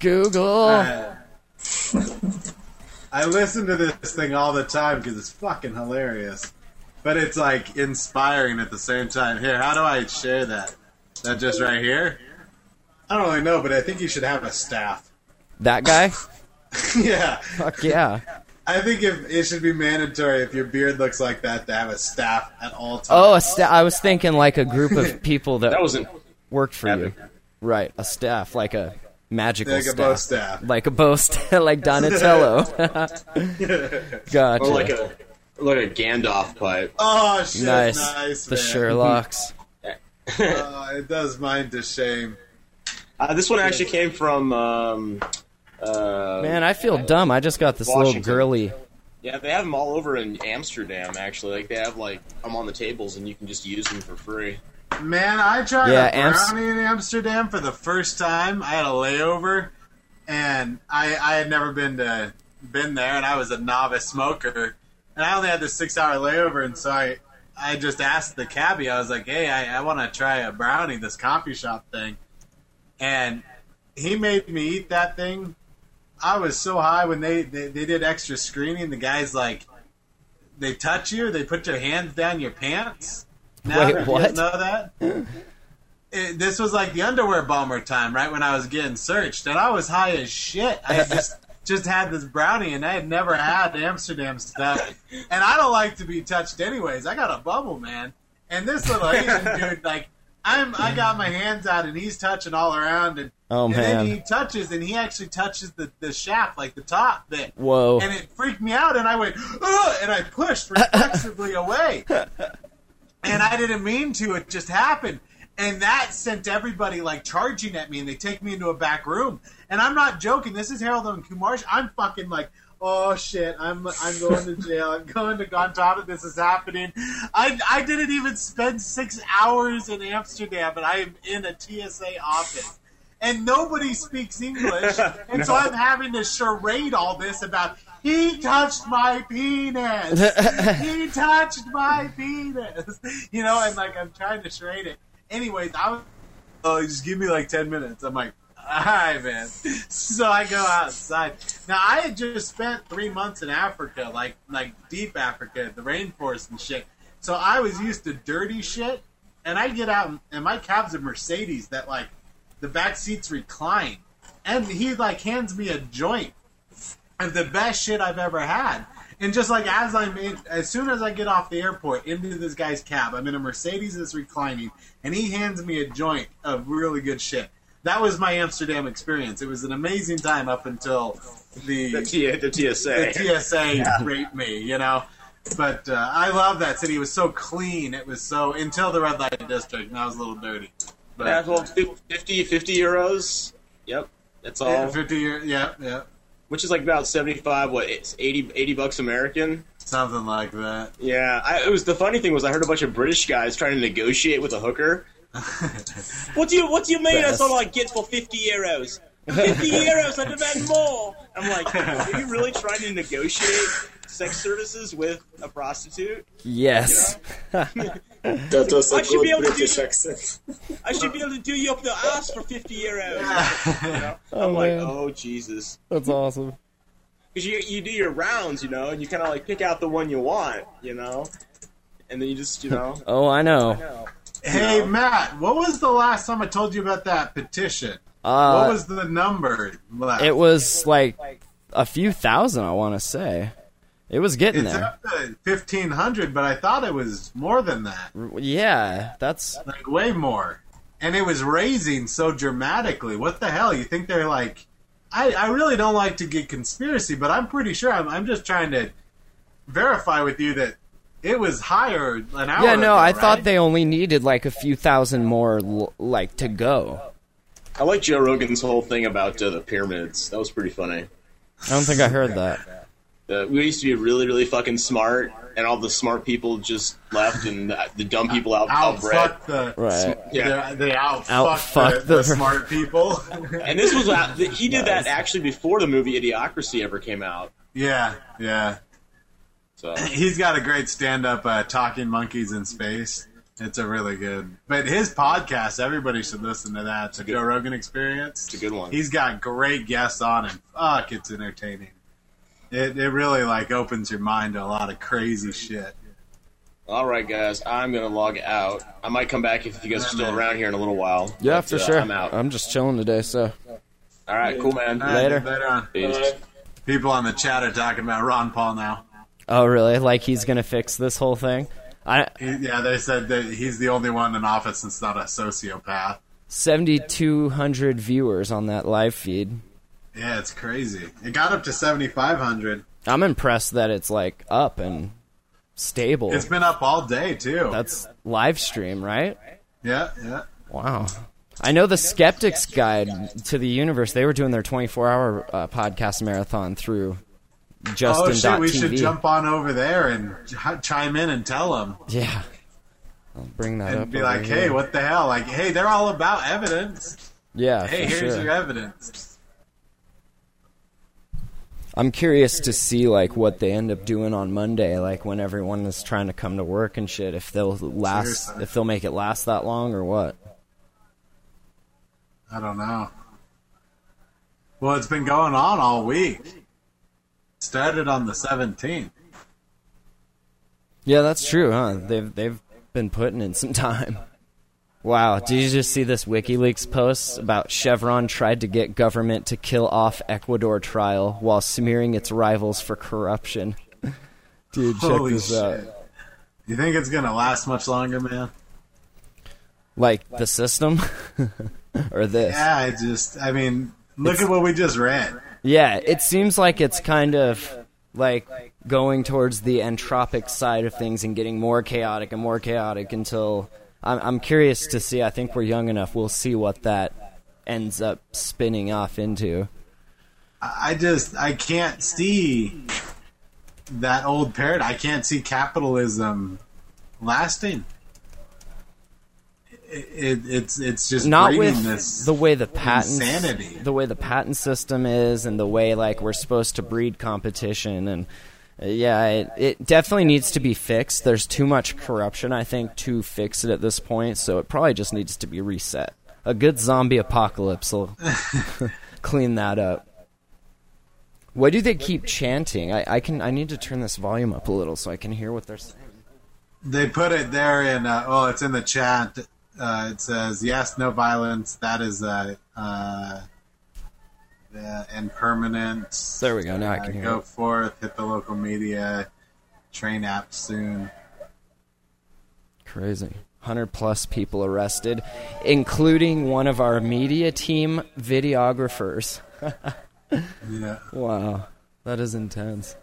Google. Uh, I listen to this thing all the time because it's fucking hilarious, but it's like inspiring at the same time. Here, how do I share that? That just right here? I don't really know, but I think you should have a staff. that guy? (laughs) yeah, Fuck yeah. I think if it should be mandatory if your beard looks like that to have a staff at all times. Oh, a sta- I was thinking like a group of (laughs) people that, That wasn't worked for you. Right. A staff, like a magical like staff. bow staff. Like a bow (laughs) staff, like Donatello. (laughs) gotcha. or like a or like a Gandalf pipe. Oh shit! nice. Nice, the man. Sherlocks. Oh, it does mine to shame. Uh, this one actually came from. Um, uh, Man, I feel dumb. I just got this little girly. yeah, they have them all over in Amsterdam. Actually, like they have like them on the tables, and you can just use them for free. Man, I tried Yeah, a Amst- brownie in Amsterdam for the first time. I had a layover, and I I had never been to been there, and I was a novice smoker, and I only had this six hour layover, and so I I just asked the cabbie. I was like, "Hey, I, I want to try a brownie, this coffee shop thing," and he made me eat that thing. I was so high when they, they, they did extra screening. The guys like they touch you, they put your hands down your pants. Now, Wait, what? know that? (laughs) It, this was like the underwear bomber time, right when I was getting searched, and I was high as shit. I just (laughs) just had this brownie, and I had never had Amsterdam stuff, and I don't like to be touched anyways. I got a bubble, man, and this little Asian (laughs) dude, like, I'm I got my hands out, and he's touching all around, and Oh and then he touches, and he actually touches the the shaft, like the top bit, Whoa. and it freaked me out, and I went, Ugh! and I pushed reflexively (laughs) away. And I didn't mean to, it just happened. And that sent everybody like charging at me, and they take me into a back room. And I'm not joking. This is Harold and Kumar. I'm fucking like, oh shit, I'm I'm going to jail. I'm going to Guantanamo. This is happening. I I didn't even spend six hours in Amsterdam, but I am in a TSA office. And nobody speaks English, (laughs) and so I'm having to charade all this about he touched my penis. he (laughs) touched my penis. You know, and like I'm trying to charade it. Anyways, I was oh, just give me like ten minutes. I'm like, all right, man. (laughs) So I go outside. Now I had just spent three months in Africa, like like deep Africa, the rainforest and shit. So I was used to dirty shit, and I get out and, and my cab's a Mercedes that like the back seats recline, and he like hands me a joint of the best shit I've ever had. And just like as I'm in, as soon as I get off the airport into this guy's cab, I'm in a Mercedes that's reclining, and he hands me a joint of really good shit. That was my Amsterdam experience. It was an amazing time up until the The, T- the TSA. the TSA (laughs) raped me, you know. But uh, I love that city. It was so clean. It was so until the red light district, and I was a little dirty. But Yeah, well, 50, 50 euros. Yep, that's all. yeah, fifty years, yeah, yeah, Which is like about seventy five. What? It's 80, 80 bucks American. something like that. Yeah, I, it was the funny thing was I heard a bunch of British guys trying to negotiate with a hooker. (laughs) What do you What do you mean? That's Best. all I get for fifty euros. Fifty euros. I demand more. I'm like, are you really trying to negotiate sex services with a prostitute? yes. (laughs) That was a I should be good able to British do- accent. I should be able to do you up the ass for fifty euros. You know? Oh, I'm like, oh Jesus. That's awesome. Because you, you do your rounds, you know, and you kind of like pick out the one you want, you know, and then you just, you know. (laughs) Oh, I know. know. Hey know? Matt, what was the last time I told you about that petition? what Uh, was the number left? it was like a few thousand, I want to say. It was getting it's there. up to fifteen hundred, but I thought it was more than that, Yeah, that's like way more. And it was raising so dramatically. What the hell? You think they're like? I, I really don't like to get conspiracy, but I'm pretty sure I'm, I'm just trying to verify with you that it was higher an hour. Yeah, no, ago, I right? thought they only needed like a few thousand more, like to go. I like Joe Rogan's whole thing about uh, the pyramids. That was pretty funny. I don't think I heard that. Uh, we used to be really, really fucking smart, and all the smart people just left, and the, the dumb people out outbred. outfuck the Right. Yeah. They, they outfuck, Outfuck the, the, the- smart (laughs) people. And this was out- he did that actually before the movie Idiocracy ever came out. yeah, yeah. So (clears throat) He's got a great stand-up, uh, "Talking Monkeys in Space." It's a really good. But his podcast, everybody should listen to that. It's a Joe Rogan Experience. it's a good one. He's got great guests on, and fuck, it's entertaining. It it really like opens your mind to a lot of crazy shit. All right, guys, I'm gonna log out. I might come back if you guys are still around here in a little while. Yeah, But, for uh, sure. I'm out. I'm just chilling today, so All right, cool, man. All right, Later. later. Peace. People on the chat are talking about Ron Paul now. Oh, really? Like he's gonna fix this whole thing? I He, yeah, they said that he's the only one in office that's not a sociopath. seventy two hundred viewers on that live feed. Yeah, it's crazy. It got up to seventy five hundred. I'm impressed that it's like up and stable. It's been up all day too. That's live stream, right? yeah, yeah. Wow. I know the Skeptics Guide to the Universe. They were doing their 24 hour uh, podcast marathon through Justin. oh shit, we should jump on over there and ch- chime in and tell them Yeah. I'll bring that up. and be like, here. "Hey, what the hell? Like, hey, they're all about evidence. Yeah, Hey, here's sure. your evidence." I'm curious to see like what they end up doing on Monday, like when everyone is trying to come to work and shit. If they'll last, Seriously. if they'll make it last that long or what. I don't know. Well, it's been going on all week. Started on the seventeenth. Yeah, that's true, huh? They've they've been putting in some (laughs) time. Wow, did you just see this WikiLeaks post about Chevron tried to get government to kill off Ecuador trial while smearing its rivals for corruption? (laughs) Dude, check Holy this shit! out. You think it's gonna last much longer, man? Like the system (laughs) or this? Yeah, I just, I mean, look at what we just read. Yeah, it seems like it's kind of like going towards the entropic side of things and getting more chaotic and more chaotic until I'm, I'm curious to see. I think we're young enough. We'll see what that ends up spinning off into. I just, I can't see that old paradigm. I can't see capitalism lasting. It, it, it's, it's just Not with this. the way the patent insanity. the way the patent system is, and the way like we're supposed to breed competition and. Uh, Yeah, it, it definitely needs to be fixed. There's too much corruption, I think, to fix it at this point, so it probably just needs to be reset. A good zombie apocalypse will (laughs) clean that up. Why do they keep chanting? I, I can I need to turn this volume up a little so I can hear what they're saying. They put it there in. Uh, oh, it's in the chat. Uh, it says, "Yes, no violence. That is uh, uh, uh, and permanent." There we go. Now I Uh, can hear go it. forth. Hit the local media. Train app soon. Crazy. 100 plus people arrested, including one of our media team videographers. (laughs) Yeah. Wow, that is intense.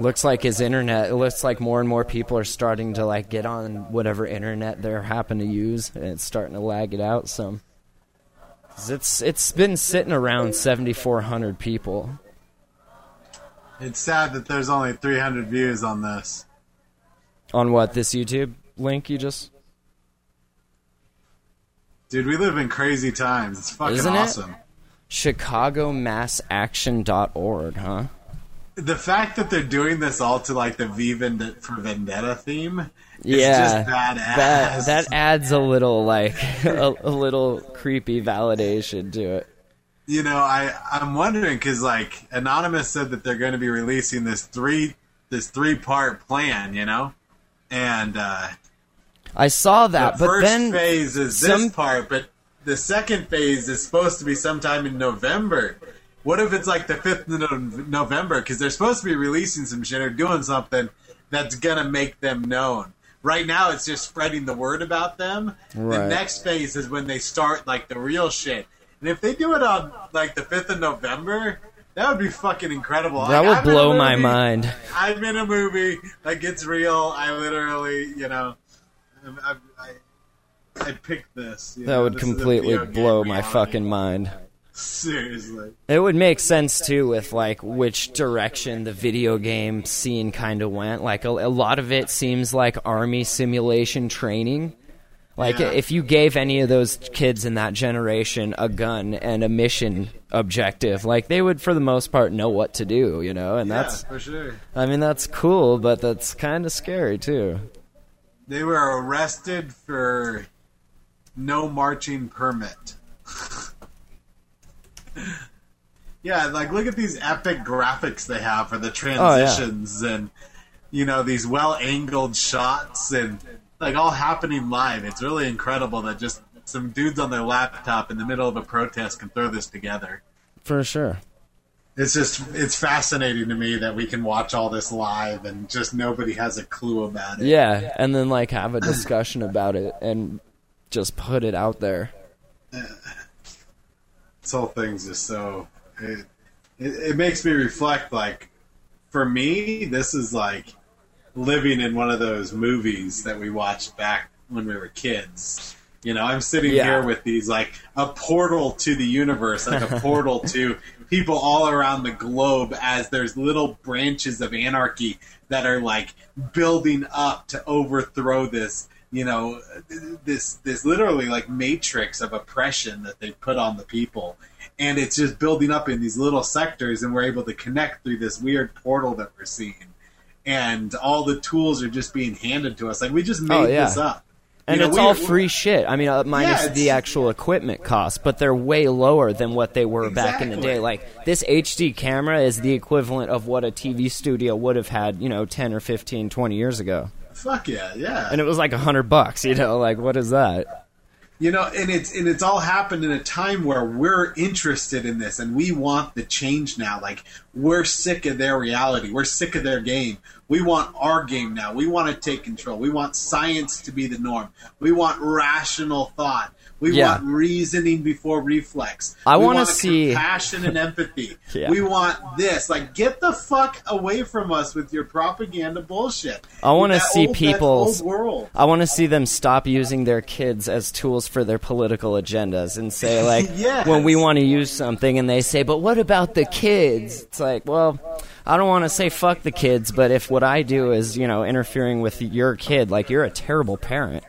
Looks like his internet. It looks like more and more people are starting to like get on whatever internet they're happen to use, and it's starting to lag it out some. It's it's been sitting around 7,400 people. It's sad that there's only 300 views on this. On what this YouTube link you just? Dude, we live in crazy times. It's fucking Isn't it? awesome. ChicagoMassAction.org, huh? The fact that they're doing this all to like the V Vend- for Vendetta theme Yeah, that that adds a little like (laughs) a, a little creepy validation to it. You know, I I'm wondering because like Anonymous said that they're going to be releasing this three this three part plan. You know, and uh, I saw that, the but first then phase is some- this part, but the second phase is supposed to be sometime in November. What if it's like the fifth of November? Because they're supposed to be releasing some shit or doing something that's gonna make them known. Right now, it's just spreading the word about them. The next phase is when they start like the real shit, And if they do it on like the fifth of November, that would be fucking incredible. That Like, would I'm blow my mind. I'm in a movie that gets real. I literally, you know, I, I, I picked this. That know, would this completely blow my fucking mind. Seriously. It would make sense too with like which direction the video game scene kind of went. Like a, a lot of it seems like army simulation training. Like Yeah. if you gave any of those kids in that generation a gun and a mission objective, like they would for the most part know what to do, you know? And that's for sure. I mean that's cool, but that's kind of scary too. They were arrested for no marching permit. (laughs) (laughs) yeah, like look at these epic graphics they have for the oh, yeah. transitions and you know these well angled shots and like all happening live. It's really incredible that just some dudes on their laptop in the middle of a protest can throw this together. For sure. It's just it's fascinating to me that we can watch all this live and just nobody has a clue about it. Yeah, and then like have a discussion about it and just put it out there. This whole thing's just so it, it, it makes me reflect like for me this is like living in one of those movies that we watched back when we were kids you know i'm sitting Yeah. here with these like a portal to the universe like a (laughs) portal to people all around the globe as there's little branches of anarchy that are like building up to overthrow this you know this this literally like matrix of oppression that they put on the people and it's just building up in these little sectors and we're able to connect through this weird portal that we're seeing and all the tools are just being handed to us like we just made Oh, yeah. this up You And know, it's all free shit. I mean, uh, minus it's- the actual equipment costs, but they're way lower than what they were back in the day. Like this HD camera is the equivalent of what a TV studio would have had, you know, 10 or 15, 20 years ago. Fuck yeah yeah And it was like a 100 bucks, you know, like what is that? You know, and it's and it's all happened in a time where we're interested in this and we want the change now. Like we're sick of their reality. We're sick of their game. We want our game now. We want to take control. We want science to be the norm. We want rational thought. We Yeah. want reasoning before reflex. I We wanna see- compassion and empathy. (laughs) Yeah. We want this. Like, get the fuck away from us with your propaganda bullshit. I see that people's- old world. I want to see them stop using their kids as tools for their political agendas and say, (laughs) like, Yes. when we want to use something and they say, but what about the kids? It's like, well, I don't want to say fuck the kids, but if what I do is, you know, interfering with your kid, like, you're a terrible parent.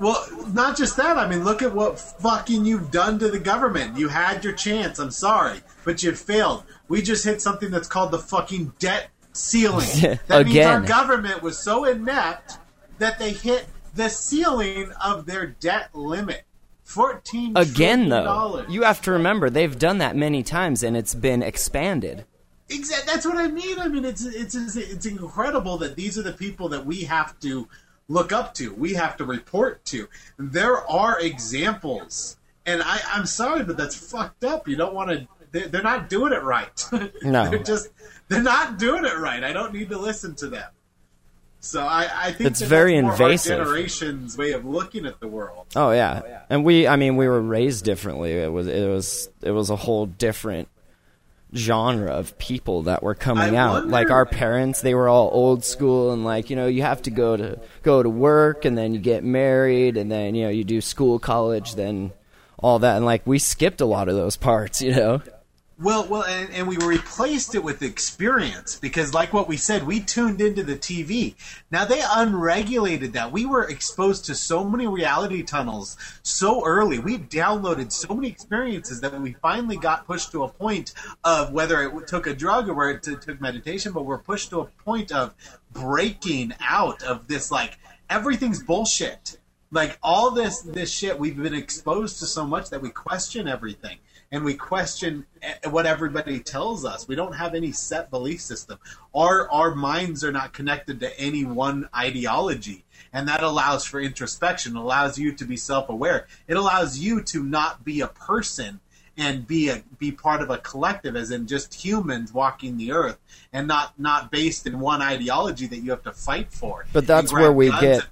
Well, not just that. I mean, look at what fucking you've done to the government. You had your chance. I'm sorry, but you failed. We just hit something that's called the fucking debt ceiling. (laughs) That means our government was so inept that they hit the ceiling of their debt limit. Fourteen Again, though, dollars. you have to remember they've done that many times and it's been expanded. Exactly. That's what I mean. I mean, it's it's it's incredible that these are the people that we have to look up to. We have to report to. There are examples, and I, I'm sorry, but that's fucked up. You don't want to. They're, they're not doing it right. (laughs) No. they're just they're not doing it right. I don't need to listen to them. So I, I think It's very that's more our invasive. generation's way of looking at the world. Oh, oh yeah. and we I mean we were raised differently. It was it was it was a whole different genre of people that were coming I out. wonder- Like our parents, they were all old school and like, you know, you have to go to go to work and then you get married and then, you know, you do school, college, then all that and like we skipped a lot of those parts, you know. Well, well, and, and we replaced it with experience because, like what we said, we tuned into the TV. Now they unregulated that. We were exposed to so many reality tunnels so early. We downloaded so many experiences that we finally got pushed to a point of whether it took a drug or where it took meditation, but we're pushed to a point of breaking out of this like everything's bullshit. Like all this this shit, we've been exposed to so much that we question everything and we question what everybody tells us. We don't have any set belief system. Our our minds are not connected to any one ideology, and that allows for introspection. Allows you to be self aware. It allows you to not be a person and be a be part of a collective, as in just humans walking the earth, and not not based in one ideology that you have to fight for. But that's where we get-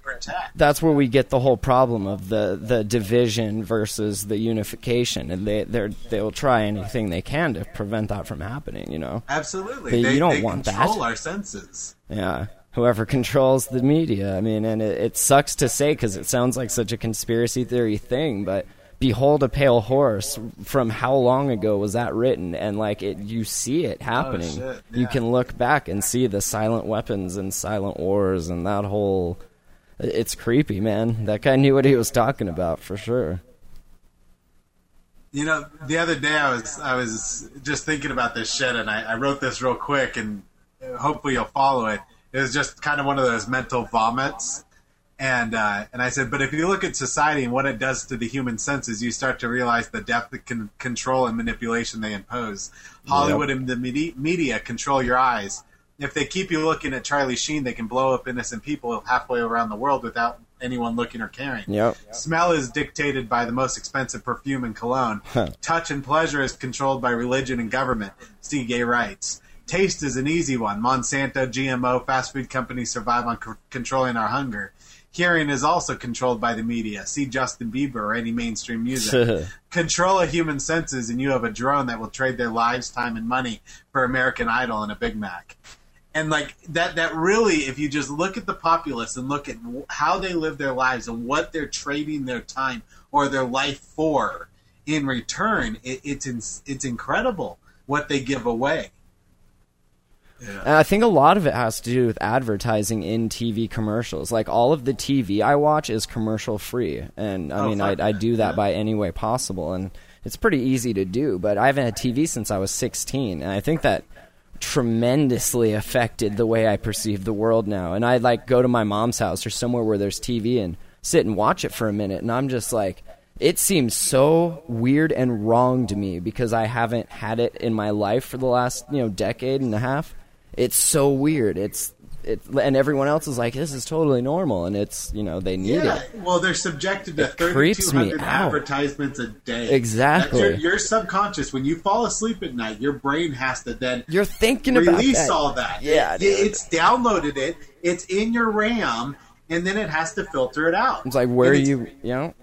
that's where we get the whole problem of the, the division versus the unification, and they they they will try anything they can to prevent that from happening. You know, Absolutely, But they, you don't they want that. our senses. yeah. Whoever controls the media, I mean, and it, it sucks to say because it sounds like such a conspiracy theory thing, but behold a pale horse from how long ago was that written? And like it you see it oh, happening. shit, you can look back and see the silent weapons and silent wars and that whole it's creepy man. That guy knew what he was talking about for sure. You know, the other day I was I was just thinking about this shit, and I, I wrote this real quick, and hopefully you'll follow it. It was just kind of one of those mental vomits, and uh, and I said, but if you look at society and what it does to the human senses, you start to realize the depth of con- control and manipulation they impose. Hollywood and the media, media control your eyes. If they keep you looking at Charlie Sheen, they can blow up innocent people halfway around the world without anyone looking or caring. yep Smell is dictated by the most expensive perfume and cologne. (laughs) Touch and pleasure is controlled by religion and government. See gay rights. Taste is an easy one. Monsanto, GMO, fast food companies survive on c- controlling our hunger. Hearing is also controlled by the media. See Justin Bieber or any mainstream music. (laughs) Control a human senses, and you have a drone that will trade their lives, time, and money for American Idol and a Big Mac and like that that really if you just look at the populace and look at w- how they live their lives and what they're trading their time or their life for in return it, it's in, it's incredible what they give away And I think a lot of it has to do with advertising in TV commercials. Like all of the TV I watch is commercial free, and I Oh, mean I, I do that Yeah. by any way possible, and it's pretty easy to do. But I haven't had TV since I was 16, and I think that tremendously affected the way I perceive the world now. And I like go to my mom's house or somewhere where there's TV and sit and watch it for a minute, and I'm just like. It seems so weird and wrong to me because I haven't had it in my life for the last, you know, decade and a half it's so weird. It's it, and everyone else is like, this is totally normal, and it's you know they need yeah it. well they're subjected to creeps me 3200 advertisements a day Exactly. Your, your subconscious when you fall asleep at night your brain has to then You're thinking about release that. all that Yeah, It- it's downloaded it it's in your ram and then it has to filter it out It's like where And it's- you you know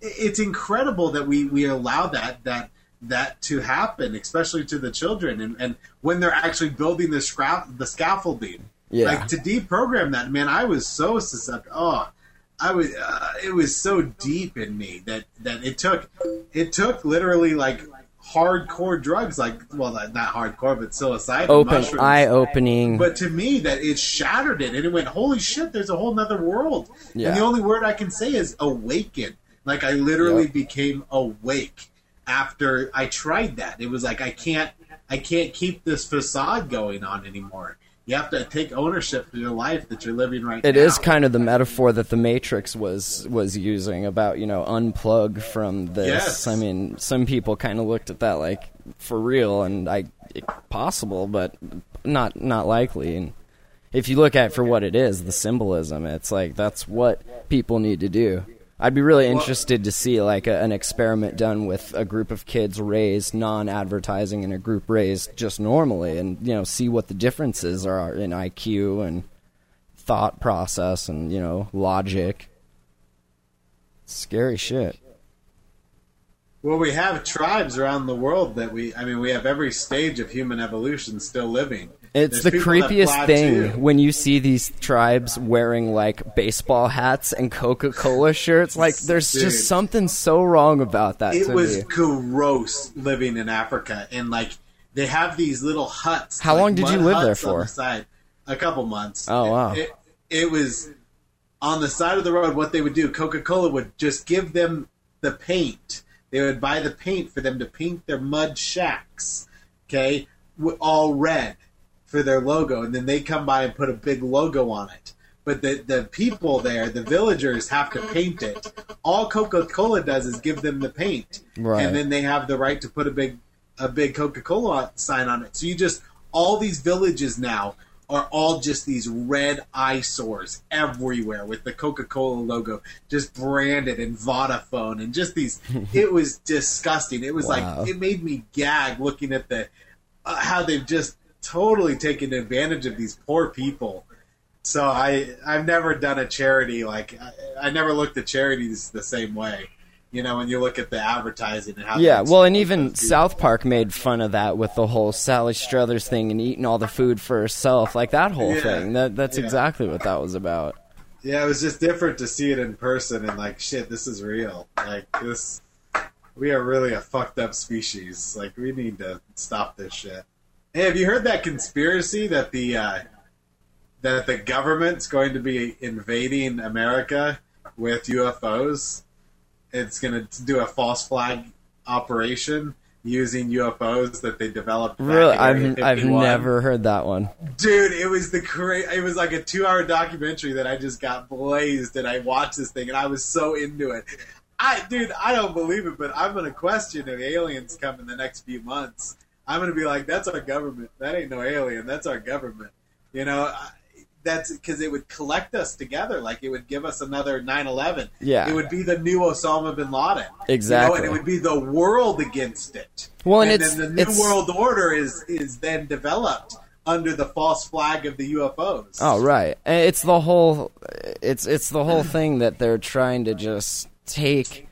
it's incredible that we we allow that that that to happen, especially to the children, and and when they're actually building the scrap the scaffolding, Yeah. like to deprogram that. Man, I was so susceptible. Oh, I was. Uh, it was so deep in me that that it took it took literally like hardcore drugs, like well, not, not hardcore, but psilocybin, open eye opening. But to me, that it shattered it, and it went, "Holy shit! There's a whole nother world." Yeah. And the only word I can say is awaken. Like I literally Yep. became awake after I tried that. It was like I can't, I can't keep this facade going on anymore. You have to take ownership for your life that you're living right It now. is kind of the metaphor that the Matrix was was using about you know unplug from this. Yes. I mean, some people kind of looked at that like for real, and I it, possible, but not not likely. And if you look at it for what it is, the symbolism, it's like that's what people need to do. I'd be really interested to see like a, an experiment done with a group of kids raised non-advertising and a group raised just normally, and you know see what the differences are in IQ and thought process and you know logic. Scary shit. Well, we have tribes around the world that we. I mean, we have every stage of human evolution still living. It's There's the creepiest thing too. when you see these tribes wearing like baseball hats and Coca Cola shirts. Like, there's Dude. just something so wrong about that. it was me. gross living in Africa, and like they have these little huts. How like long did you live there for? the side. A couple months. Oh, wow. It, it, it was on the side of the road. What they would do, Coca Cola would just give them the paint. They would buy the paint for them to paint their mud shacks. Okay, all red for their logo, and then they come by and put a big logo on it. But the the people there, the villagers, have to paint it. All Coca Cola does is give them the paint, Right. and then they have the right to put a big a big Coca Cola sign on it. So you just all these villages now are all just these red eyesores everywhere with the Coca-Cola logo just branded and Vodafone and just these (laughs) it was disgusting. It was Wow. like it made me gag looking at the uh, how they've just totally taken advantage of these poor people. So I I've never done a charity like I, I never looked at charities the same way. You know, when you look at the advertising and how Yeah, well, and even. South Park made fun of that with the whole Sally Struthers thing and eating all the food for herself, like that whole Yeah. thing. That that's Yeah. exactly what that was about. Yeah, it was just different to see it in person and like shit, this is real. Like this we are really a fucked up species. Like we need to stop this shit. Hey, have you heard that conspiracy that the uh that the government's going to be invading America with UFOs? It's going to do a false flag operation using UFOs that they developed. Really, I've I've never heard that one. Dude, it was the cra- It was like a two-hour documentary that I just got blazed, and I watched this thing, and I was so into it. I, dude, I don't believe it, but I'm gonna question if aliens come in the next few months. I'm gonna be like, that's our government. That ain't no alien. That's our government. You know, that's because it would collect us together. Like it would give us another 9/11. Yeah. it would be the new Osama bin Laden. You know, Exactly. and it would be the world against it. Well, and and it's- then the new world order is is then developed under the false flag of the UFOs. Oh right, it's the whole it's it's the whole thing that they're trying to just take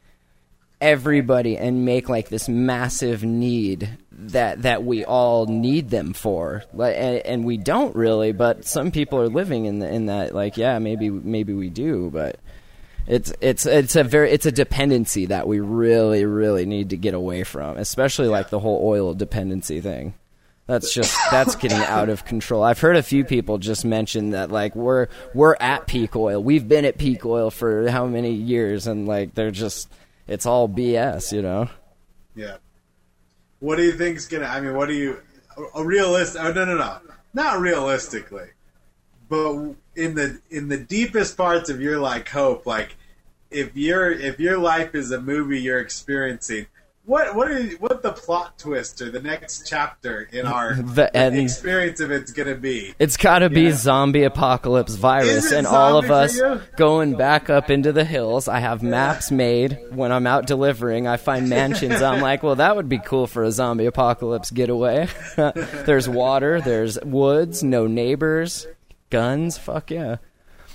everybody and make like this massive need that that we all need them for and, and we don't really but some people are living in the, in that like yeah maybe maybe we do but it's it's it's a very it's a dependency that we really really need to get away from especially like the whole oil dependency thing that's just that's getting out of control. I've heard a few people just mention that like we're we're at peak oil. We've been at peak oil for how many years and like they're just it's all BS, you know. Yeah. What do you think's gonna? I mean, what do you? A, a realist? Oh no, no, no, not realistically, but in the in the deepest parts of your like hope, like if your if your life is a movie you're experiencing. What what are what the plot twist or the next chapter in our (laughs) The end. experience of it's gonna be? It's got to be Yeah. zombie apocalypse virus and all of us going back up into the hills. I have maps made when I'm out delivering. I find mansions. I'm like, well, that would be cool for a zombie apocalypse getaway. (laughs) there's water, there's woods, no neighbors, guns. Fuck yeah.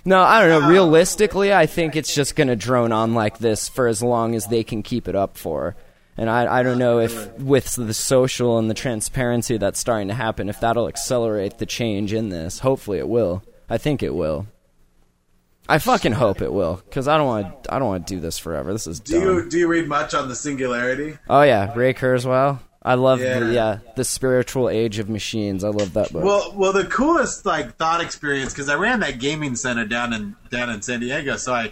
No, I don't know. Realistically, I think it's just going to drone on like this for as long as they can keep it up for. And I, I don't know if with the social and the transparency that's starting to happen, if that'll accelerate the change in this. Hopefully, it will. I think it will. I fucking hope it will, because I don't want to. I don't want to do this forever. This is Do dumb. you do you read much on the singularity? oh yeah, Ray Kurzweil. I love Yeah. the uh, the spiritual age of machines. I love that book. Well, well, the coolest like thought experience because I ran that gaming center down in down in San Diego, so I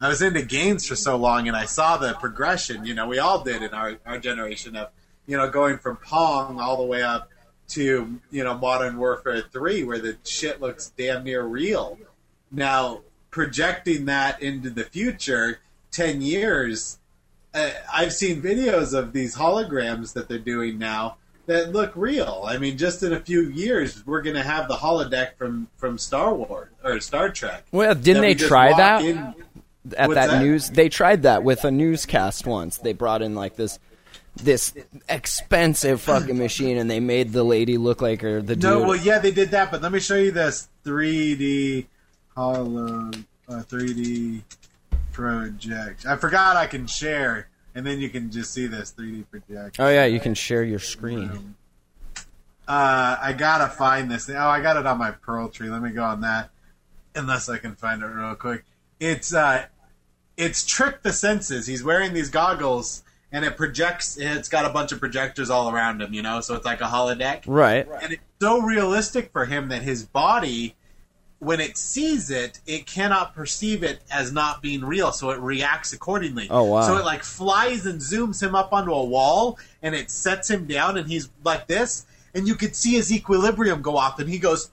I was into games for so long, and I saw the progression. You know, we all did in our our generation of you know going from Pong all the way up to you know Modern Warfare Three, where the shit looks damn near real. Now projecting that into the future, ten years. Uh, I've seen videos of these holograms that they're doing now that look real. I mean, just in a few years, we're going to have the holodeck from from Star Wars or Star Trek. well, didn't we they try that in- at What's that, that? news? They tried that with a newscast once. They brought in like this this expensive fucking machine, and they made the lady look like her. The dude. No, well, yeah, they did that, but let me show you this 3D holo, uh, 3D project. I forgot I can share, and then you can just see this 3D project. oh yeah, you can share your screen. Uh, I gotta find this. Oh, I got it on my Pearl tree. Let me go on that, unless I can find it real quick. It's uh, it's tricked the senses. He's wearing these goggles, and it projects. It's got a bunch of projectors all around him, you know. So it's like a holodeck, Right. and it's so realistic for him that his body, when it sees it, it cannot perceive it as not being real, so it reacts accordingly. Oh, wow. So it like flies and zooms him up onto a wall, and it sets him down, and he's like this, and you could see his equilibrium go off, and he goes.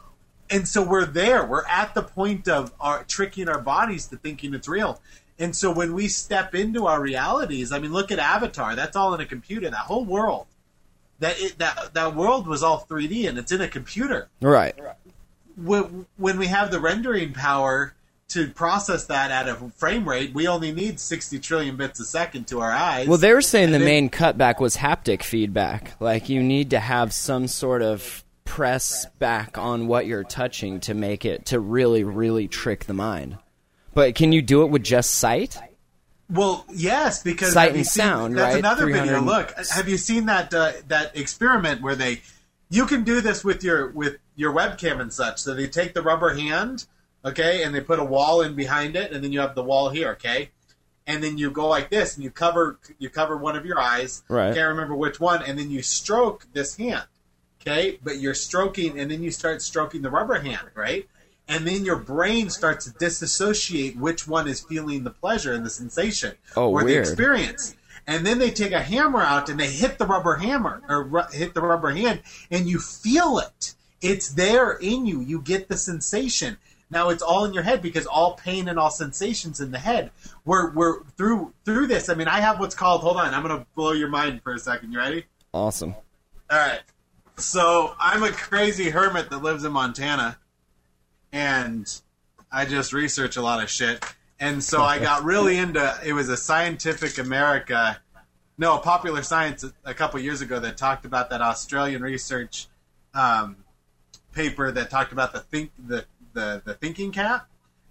And so we're there. We're at the point of our tricking our bodies to thinking it's real. And so when we step into our realities, I mean, look at Avatar. That's all in a computer. That whole world, that it, that that world was all 3D, and it's in a computer. Right. w- when we have the rendering power to process that at a frame rate, we only need 60 trillion bits a second to our eyes. Well, they were saying the then- main cutback was haptic feedback. Like you need to have some sort of press back on what you're touching to make it to really, really trick the mind. But can you do it with just sight? Well, yes, because Sight and seen- sound, That's right? another video. Look, have you seen that uh, that experiment where they? You can do this with your with your webcam and such. So they take the rubber hand, okay, and they put a wall in behind it, and then you have the wall here, okay, and then you go like this, and you cover you cover one of your eyes. Right. Can't remember which one, and then you stroke this hand, okay, but you're stroking, and then you start stroking the rubber hand, right. And then your brain starts to disassociate which one is feeling the pleasure and the sensation Oh, or the weird. experience. And then they take a hammer out and they hit the rubber hammer or ru- hit the rubber hand, and you feel it. It's there in you. You get the sensation. Now it's all in your head because all pain and all sensations in the head. We're we're through through this. I mean, I have what's called. Hold on, I'm gonna blow your mind for a second. You ready? Awesome. All right. So I'm a crazy hermit that lives in Montana, and I just research a lot of shit. And so I got (laughs) really into it was a Scientific America, no, Popular Science a couple years ago that talked about that Australian research um, paper that talked about the think the, the the thinking cap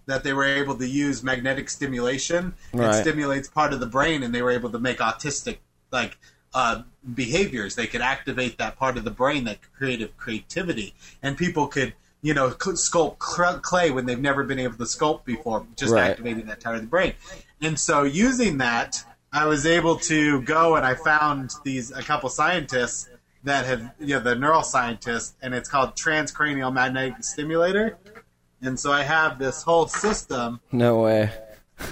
that they were able to use magnetic stimulation. Right. It stimulates part of the brain, and they were able to make autistic like uh, behaviors. They could activate that part of the brain, that creative creativity, and people could you know sculpt clay when they've never been able to sculpt before, just Right. activating that part of the brain. And so using that, I was able to go and I found these a couple scientists that have you know the neuroscientists, and it's called transcranial magnetic stimulator. And so I have this whole system No way.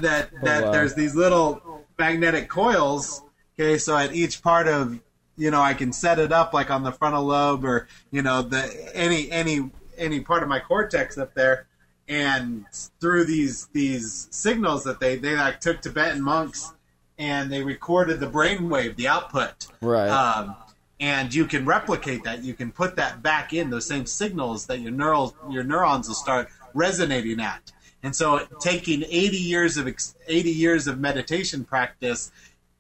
that oh, that wow. there's these little magnetic coils. Okay, so at each part of you know I can set it up like on the frontal lobe or you know the any any any part of my cortex up there, and through these these signals that they they like took Tibetan monks and they recorded the brainwave, the output. Right. Um, and you can replicate that. You can put that back in those same signals that your neural your neurons will start resonating at. And so, taking 80 years of ex- 80 years of meditation practice,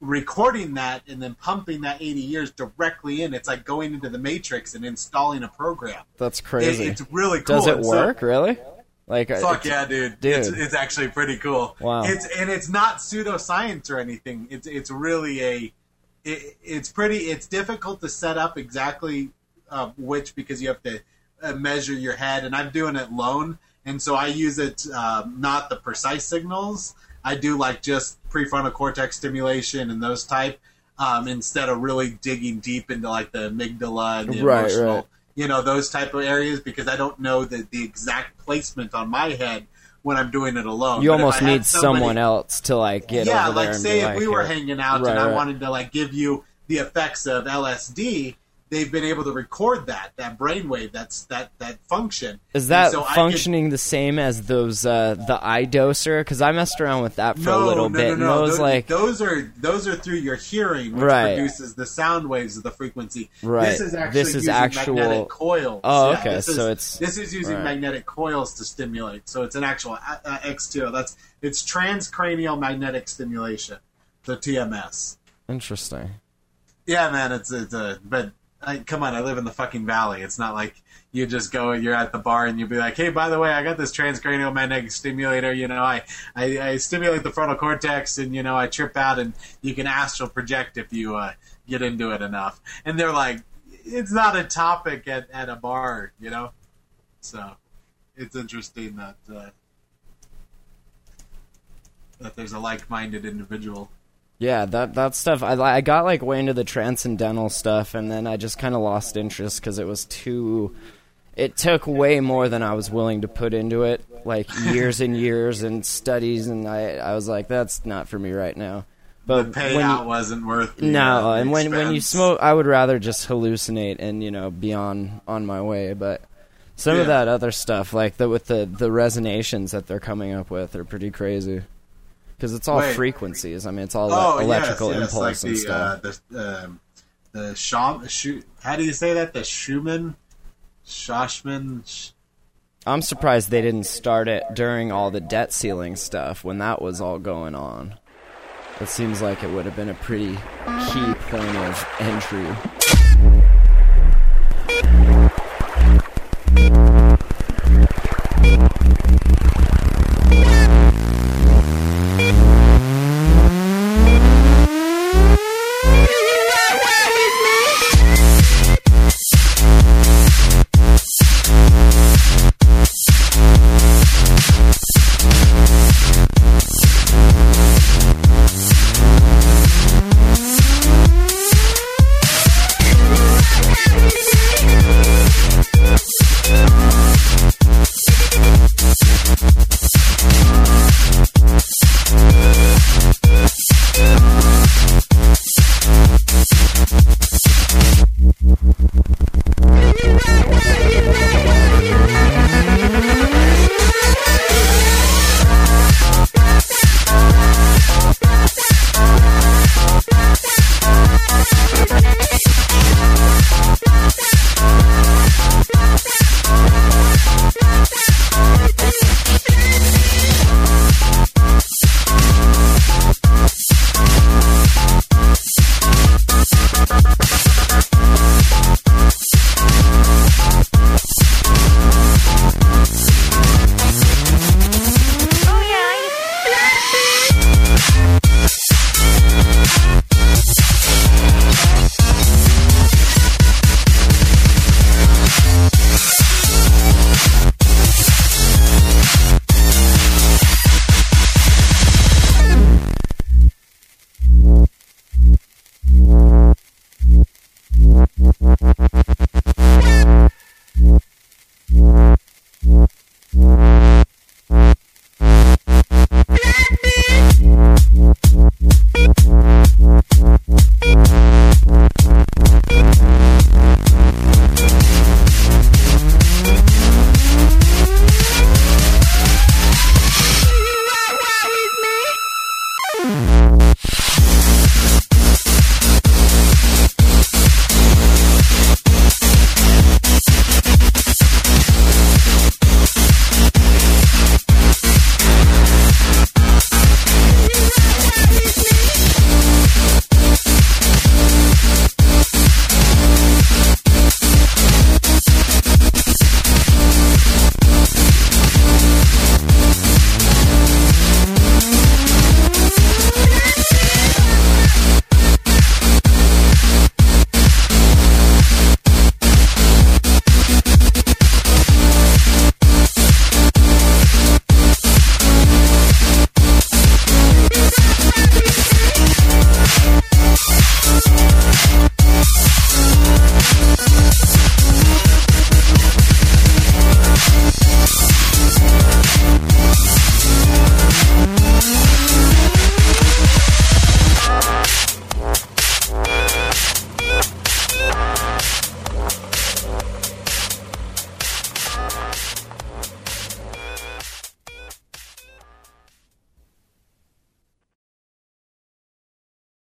recording that, and then pumping that 80 years directly in, it's like going into the matrix and installing a program. That's It- crazy. it's really cool. Does it And so- work? really? Like, uh, Fuck yeah, dude! Dude. It's, it's actually pretty cool. Wow. It's and it's not pseudoscience or anything. It's it's really a. It, it's pretty. It's difficult to set up exactly uh, which because you have to uh, measure your head, and I'm doing it lone, and so I use it um, not the precise signals. I do like just prefrontal cortex stimulation and those type um, instead of really digging deep into like the amygdala and the Right, emotional right. you know those type of areas because I don't know the, the exact placement on my head when I'm doing it alone. you But almost need somebody- someone else to like get yeah, over like say if like, we were hanging out Right, and I wanted to like give you the effects of LSD, they've been able to record that that brainwave that's that that function. Is that so I could- functioning the same as those uh, the doser? Because I messed around with that for a little no, bit, No, no, and those those, like those are those are through your hearing, which Right. produces the sound waves of the frequency. Right. This is actually This is using actual- magnetic coils. Oh, Yeah, okay, is- so it's- this is using right. magnetic coils to stimulate. So it's an actual uh, uh, X2. That's it's transcranial magnetic stimulation, the TMS. interesting. Yeah, man, it's it's a but. I, come on, I live in the fucking valley. It's not like you just go, you're at the bar, and you'll be like, "Hey, by the way, I got this transcranial magnetic stimulator. You know, I, I, I stimulate the frontal cortex, and you know, I trip out, and you can astral project if you uh, get into it enough." And they're like, "It's not a topic at, at a bar, you know." So it's interesting that uh, that there's a like-minded individual. Yeah, that that stuff. I I got like way into the transcendental stuff, and then I just kind of lost interest because it was too. It took way more than I was willing to put into it, like (laughs) years and years and studies, and I I was like, that's not for me right now. The But payout when wasn't worth the, no, uh, the and when when you smoke, I would rather just hallucinate and you know be on on my way. But some of that other stuff, like the with the the resonations that they're coming up with, are pretty crazy because it's all Wait. frequencies. I mean, it's all oh, electrical yes, yes, impulse like and the, stuff. Uh, um, the the Sh- how do you say that? The Schumann, Shoshman. Sh- I'm surprised they didn't start it during all the debt ceiling stuff when that was all going on. It seems like it would have been a pretty key point of entry.